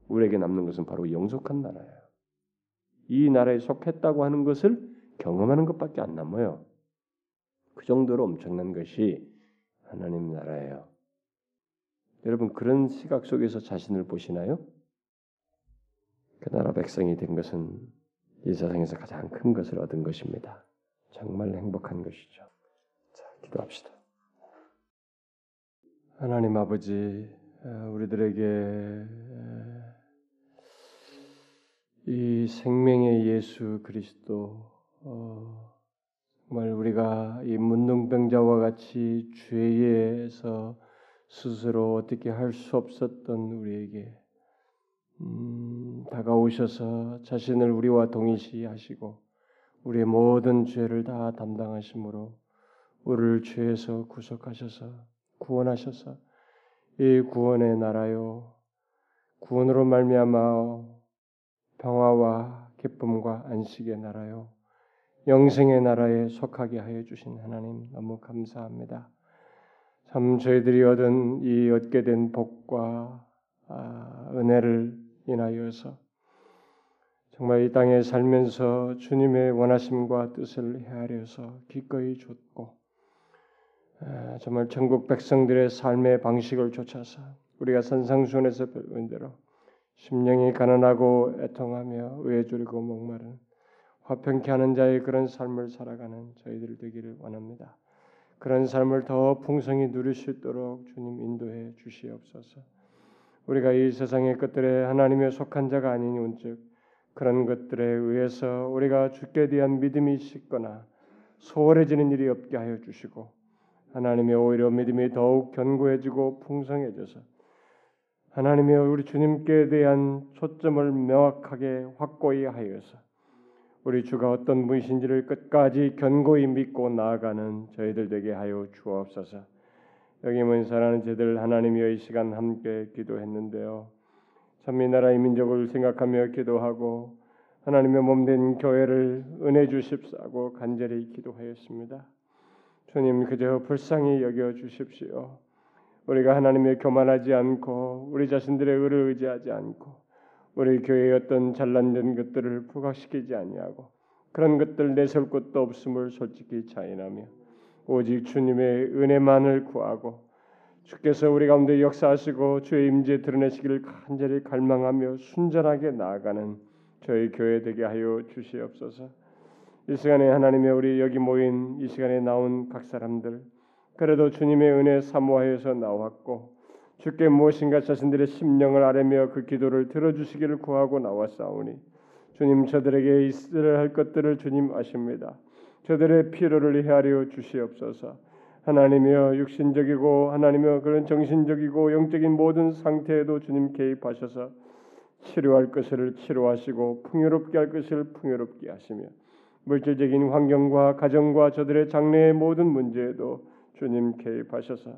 우리에게 남는 것은 바로 영속한 나라예요. 이 나라에 속했다고 하는 것을 경험하는 것밖에 안 남아요. 그 정도로 엄청난 것이 하나님 나라예요. 여러분 그런 시각 속에서 자신을 보시나요? 그 나라 백성이 된 것은 이 세상에서 가장 큰 것을 얻은 것입니다. 정말 행복한 것이죠. 자, 기도합시다. 하나님 아버지, 우리들에게 이 생명의 예수 그리스도 어, 정말 우리가 이 문둥병자와 같이 죄에서 스스로 어떻게 할 수 없었던 우리에게 음, 다가오셔서 자신을 우리와 동일시하시고 우리의 모든 죄를 다 담당하심으로 우리를 죄에서 구속하셔서 구원하셔서 이 구원의 나라요 구원으로 말미암아 평화와 기쁨과 안식의 나라요 영생의 나라에 속하게 하여 주신 하나님 너무 감사합니다. 참 저희들이 얻은 이 얻게 된 복과 아, 은혜를 인하여서 정말 이 땅에 살면서 주님의 원하심과 뜻을 헤아려서 기꺼이 줬고 아, 정말 천국 백성들의 삶의 방식을 좇아서 우리가 선상순에서 배운 대로 심령이 가난하고 애통하며 줄이고 목마른 화평케 하는 자의 그런 삶을 살아가는 저희들 되기를 원합니다. 그런 삶을 더 풍성히 누릴 수 있도록 주님 인도해 주시옵소서. 우리가 이 세상의 것들에 하나님의 속한 자가 아닌 온즉 그런 것들에 의해서 우리가 주께 대한 믿음이 식거나 소홀해지는 일이 없게 하여 주시고 하나님의 오히려 믿음이 더욱 견고해지고 풍성해져서 하나님의 우리 주님께 대한 초점을 명확하게 확고히 하여서 우리 주가 어떤 분이신지를 끝까지 견고히 믿고 나아가는 저희들 되게 하여 주옵소서. 여기 모인 사랑하는 저들 하나님이여 이 시간 함께 기도했는데요. 참이 나라의 민족을 생각하며 기도하고 하나님의 몸된 교회를 은혜 주십사고 간절히 기도하였습니다. 주님 그저 불쌍히 여겨 주십시오. 우리가 하나님의 교만하지 않고 우리 자신들의 의를 의지하지 않고 우리 교회의 어떤 잘난된 것들을 부각시키지 아니하고 그런 것들 내세울 것도 없음을 솔직히 자인하며 오직 주님의 은혜만을 구하고 주께서 우리 가운데 역사하시고 주의 임재 드러내시기를 간절히 갈망하며 순전하게 나아가는 저희 교회 되게 하여 주시옵소서. 이 시간에 하나님의 우리 여기 모인 이 시간에 나온 각 사람들 그래도 주님의 은혜 사모하여서 나왔고 주께 무엇인가 자신들의 심령을 아뢰며 그 기도를 들어주시기를 구하고 나왔사오니 주님 저들에게 있어야 할 것들을 주님 아십니다. 저들의 필요를 헤아려 주시옵소서. 하나님이여 육신적이고 하나님이여 그런 정신적이고 영적인 모든 상태에도 주님 개입하셔서 치료할 것을 치료하시고 풍요롭게 할 것을 풍요롭게 하시며 물질적인 환경과 가정과 저들의 장래의 모든 문제에도 주님 개입하셔서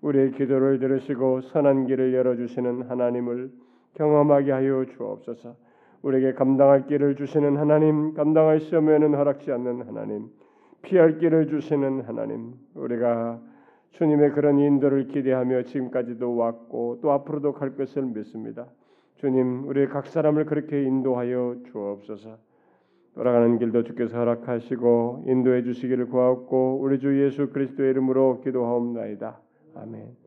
우리의 기도를 들으시고 선한 길을 열어주시는 하나님을 경험하게 하여 주옵소서. 우리에게 감당할 길을 주시는 하나님, 감당할 시험에는 허락지 않는 하나님, 피할 길을 주시는 하나님, 우리가 주님의 그런 인도를 기대하며 지금까지도 왔고 또 앞으로도 갈 것을 믿습니다. 주님, 우리 각 사람을 그렇게 인도하여 주옵소서. 돌아가는 길도 주께서 허락하시고 인도해 주시기를 구하옵고 우리 주 예수 그리스도의 이름으로 기도하옵나이다. 아멘.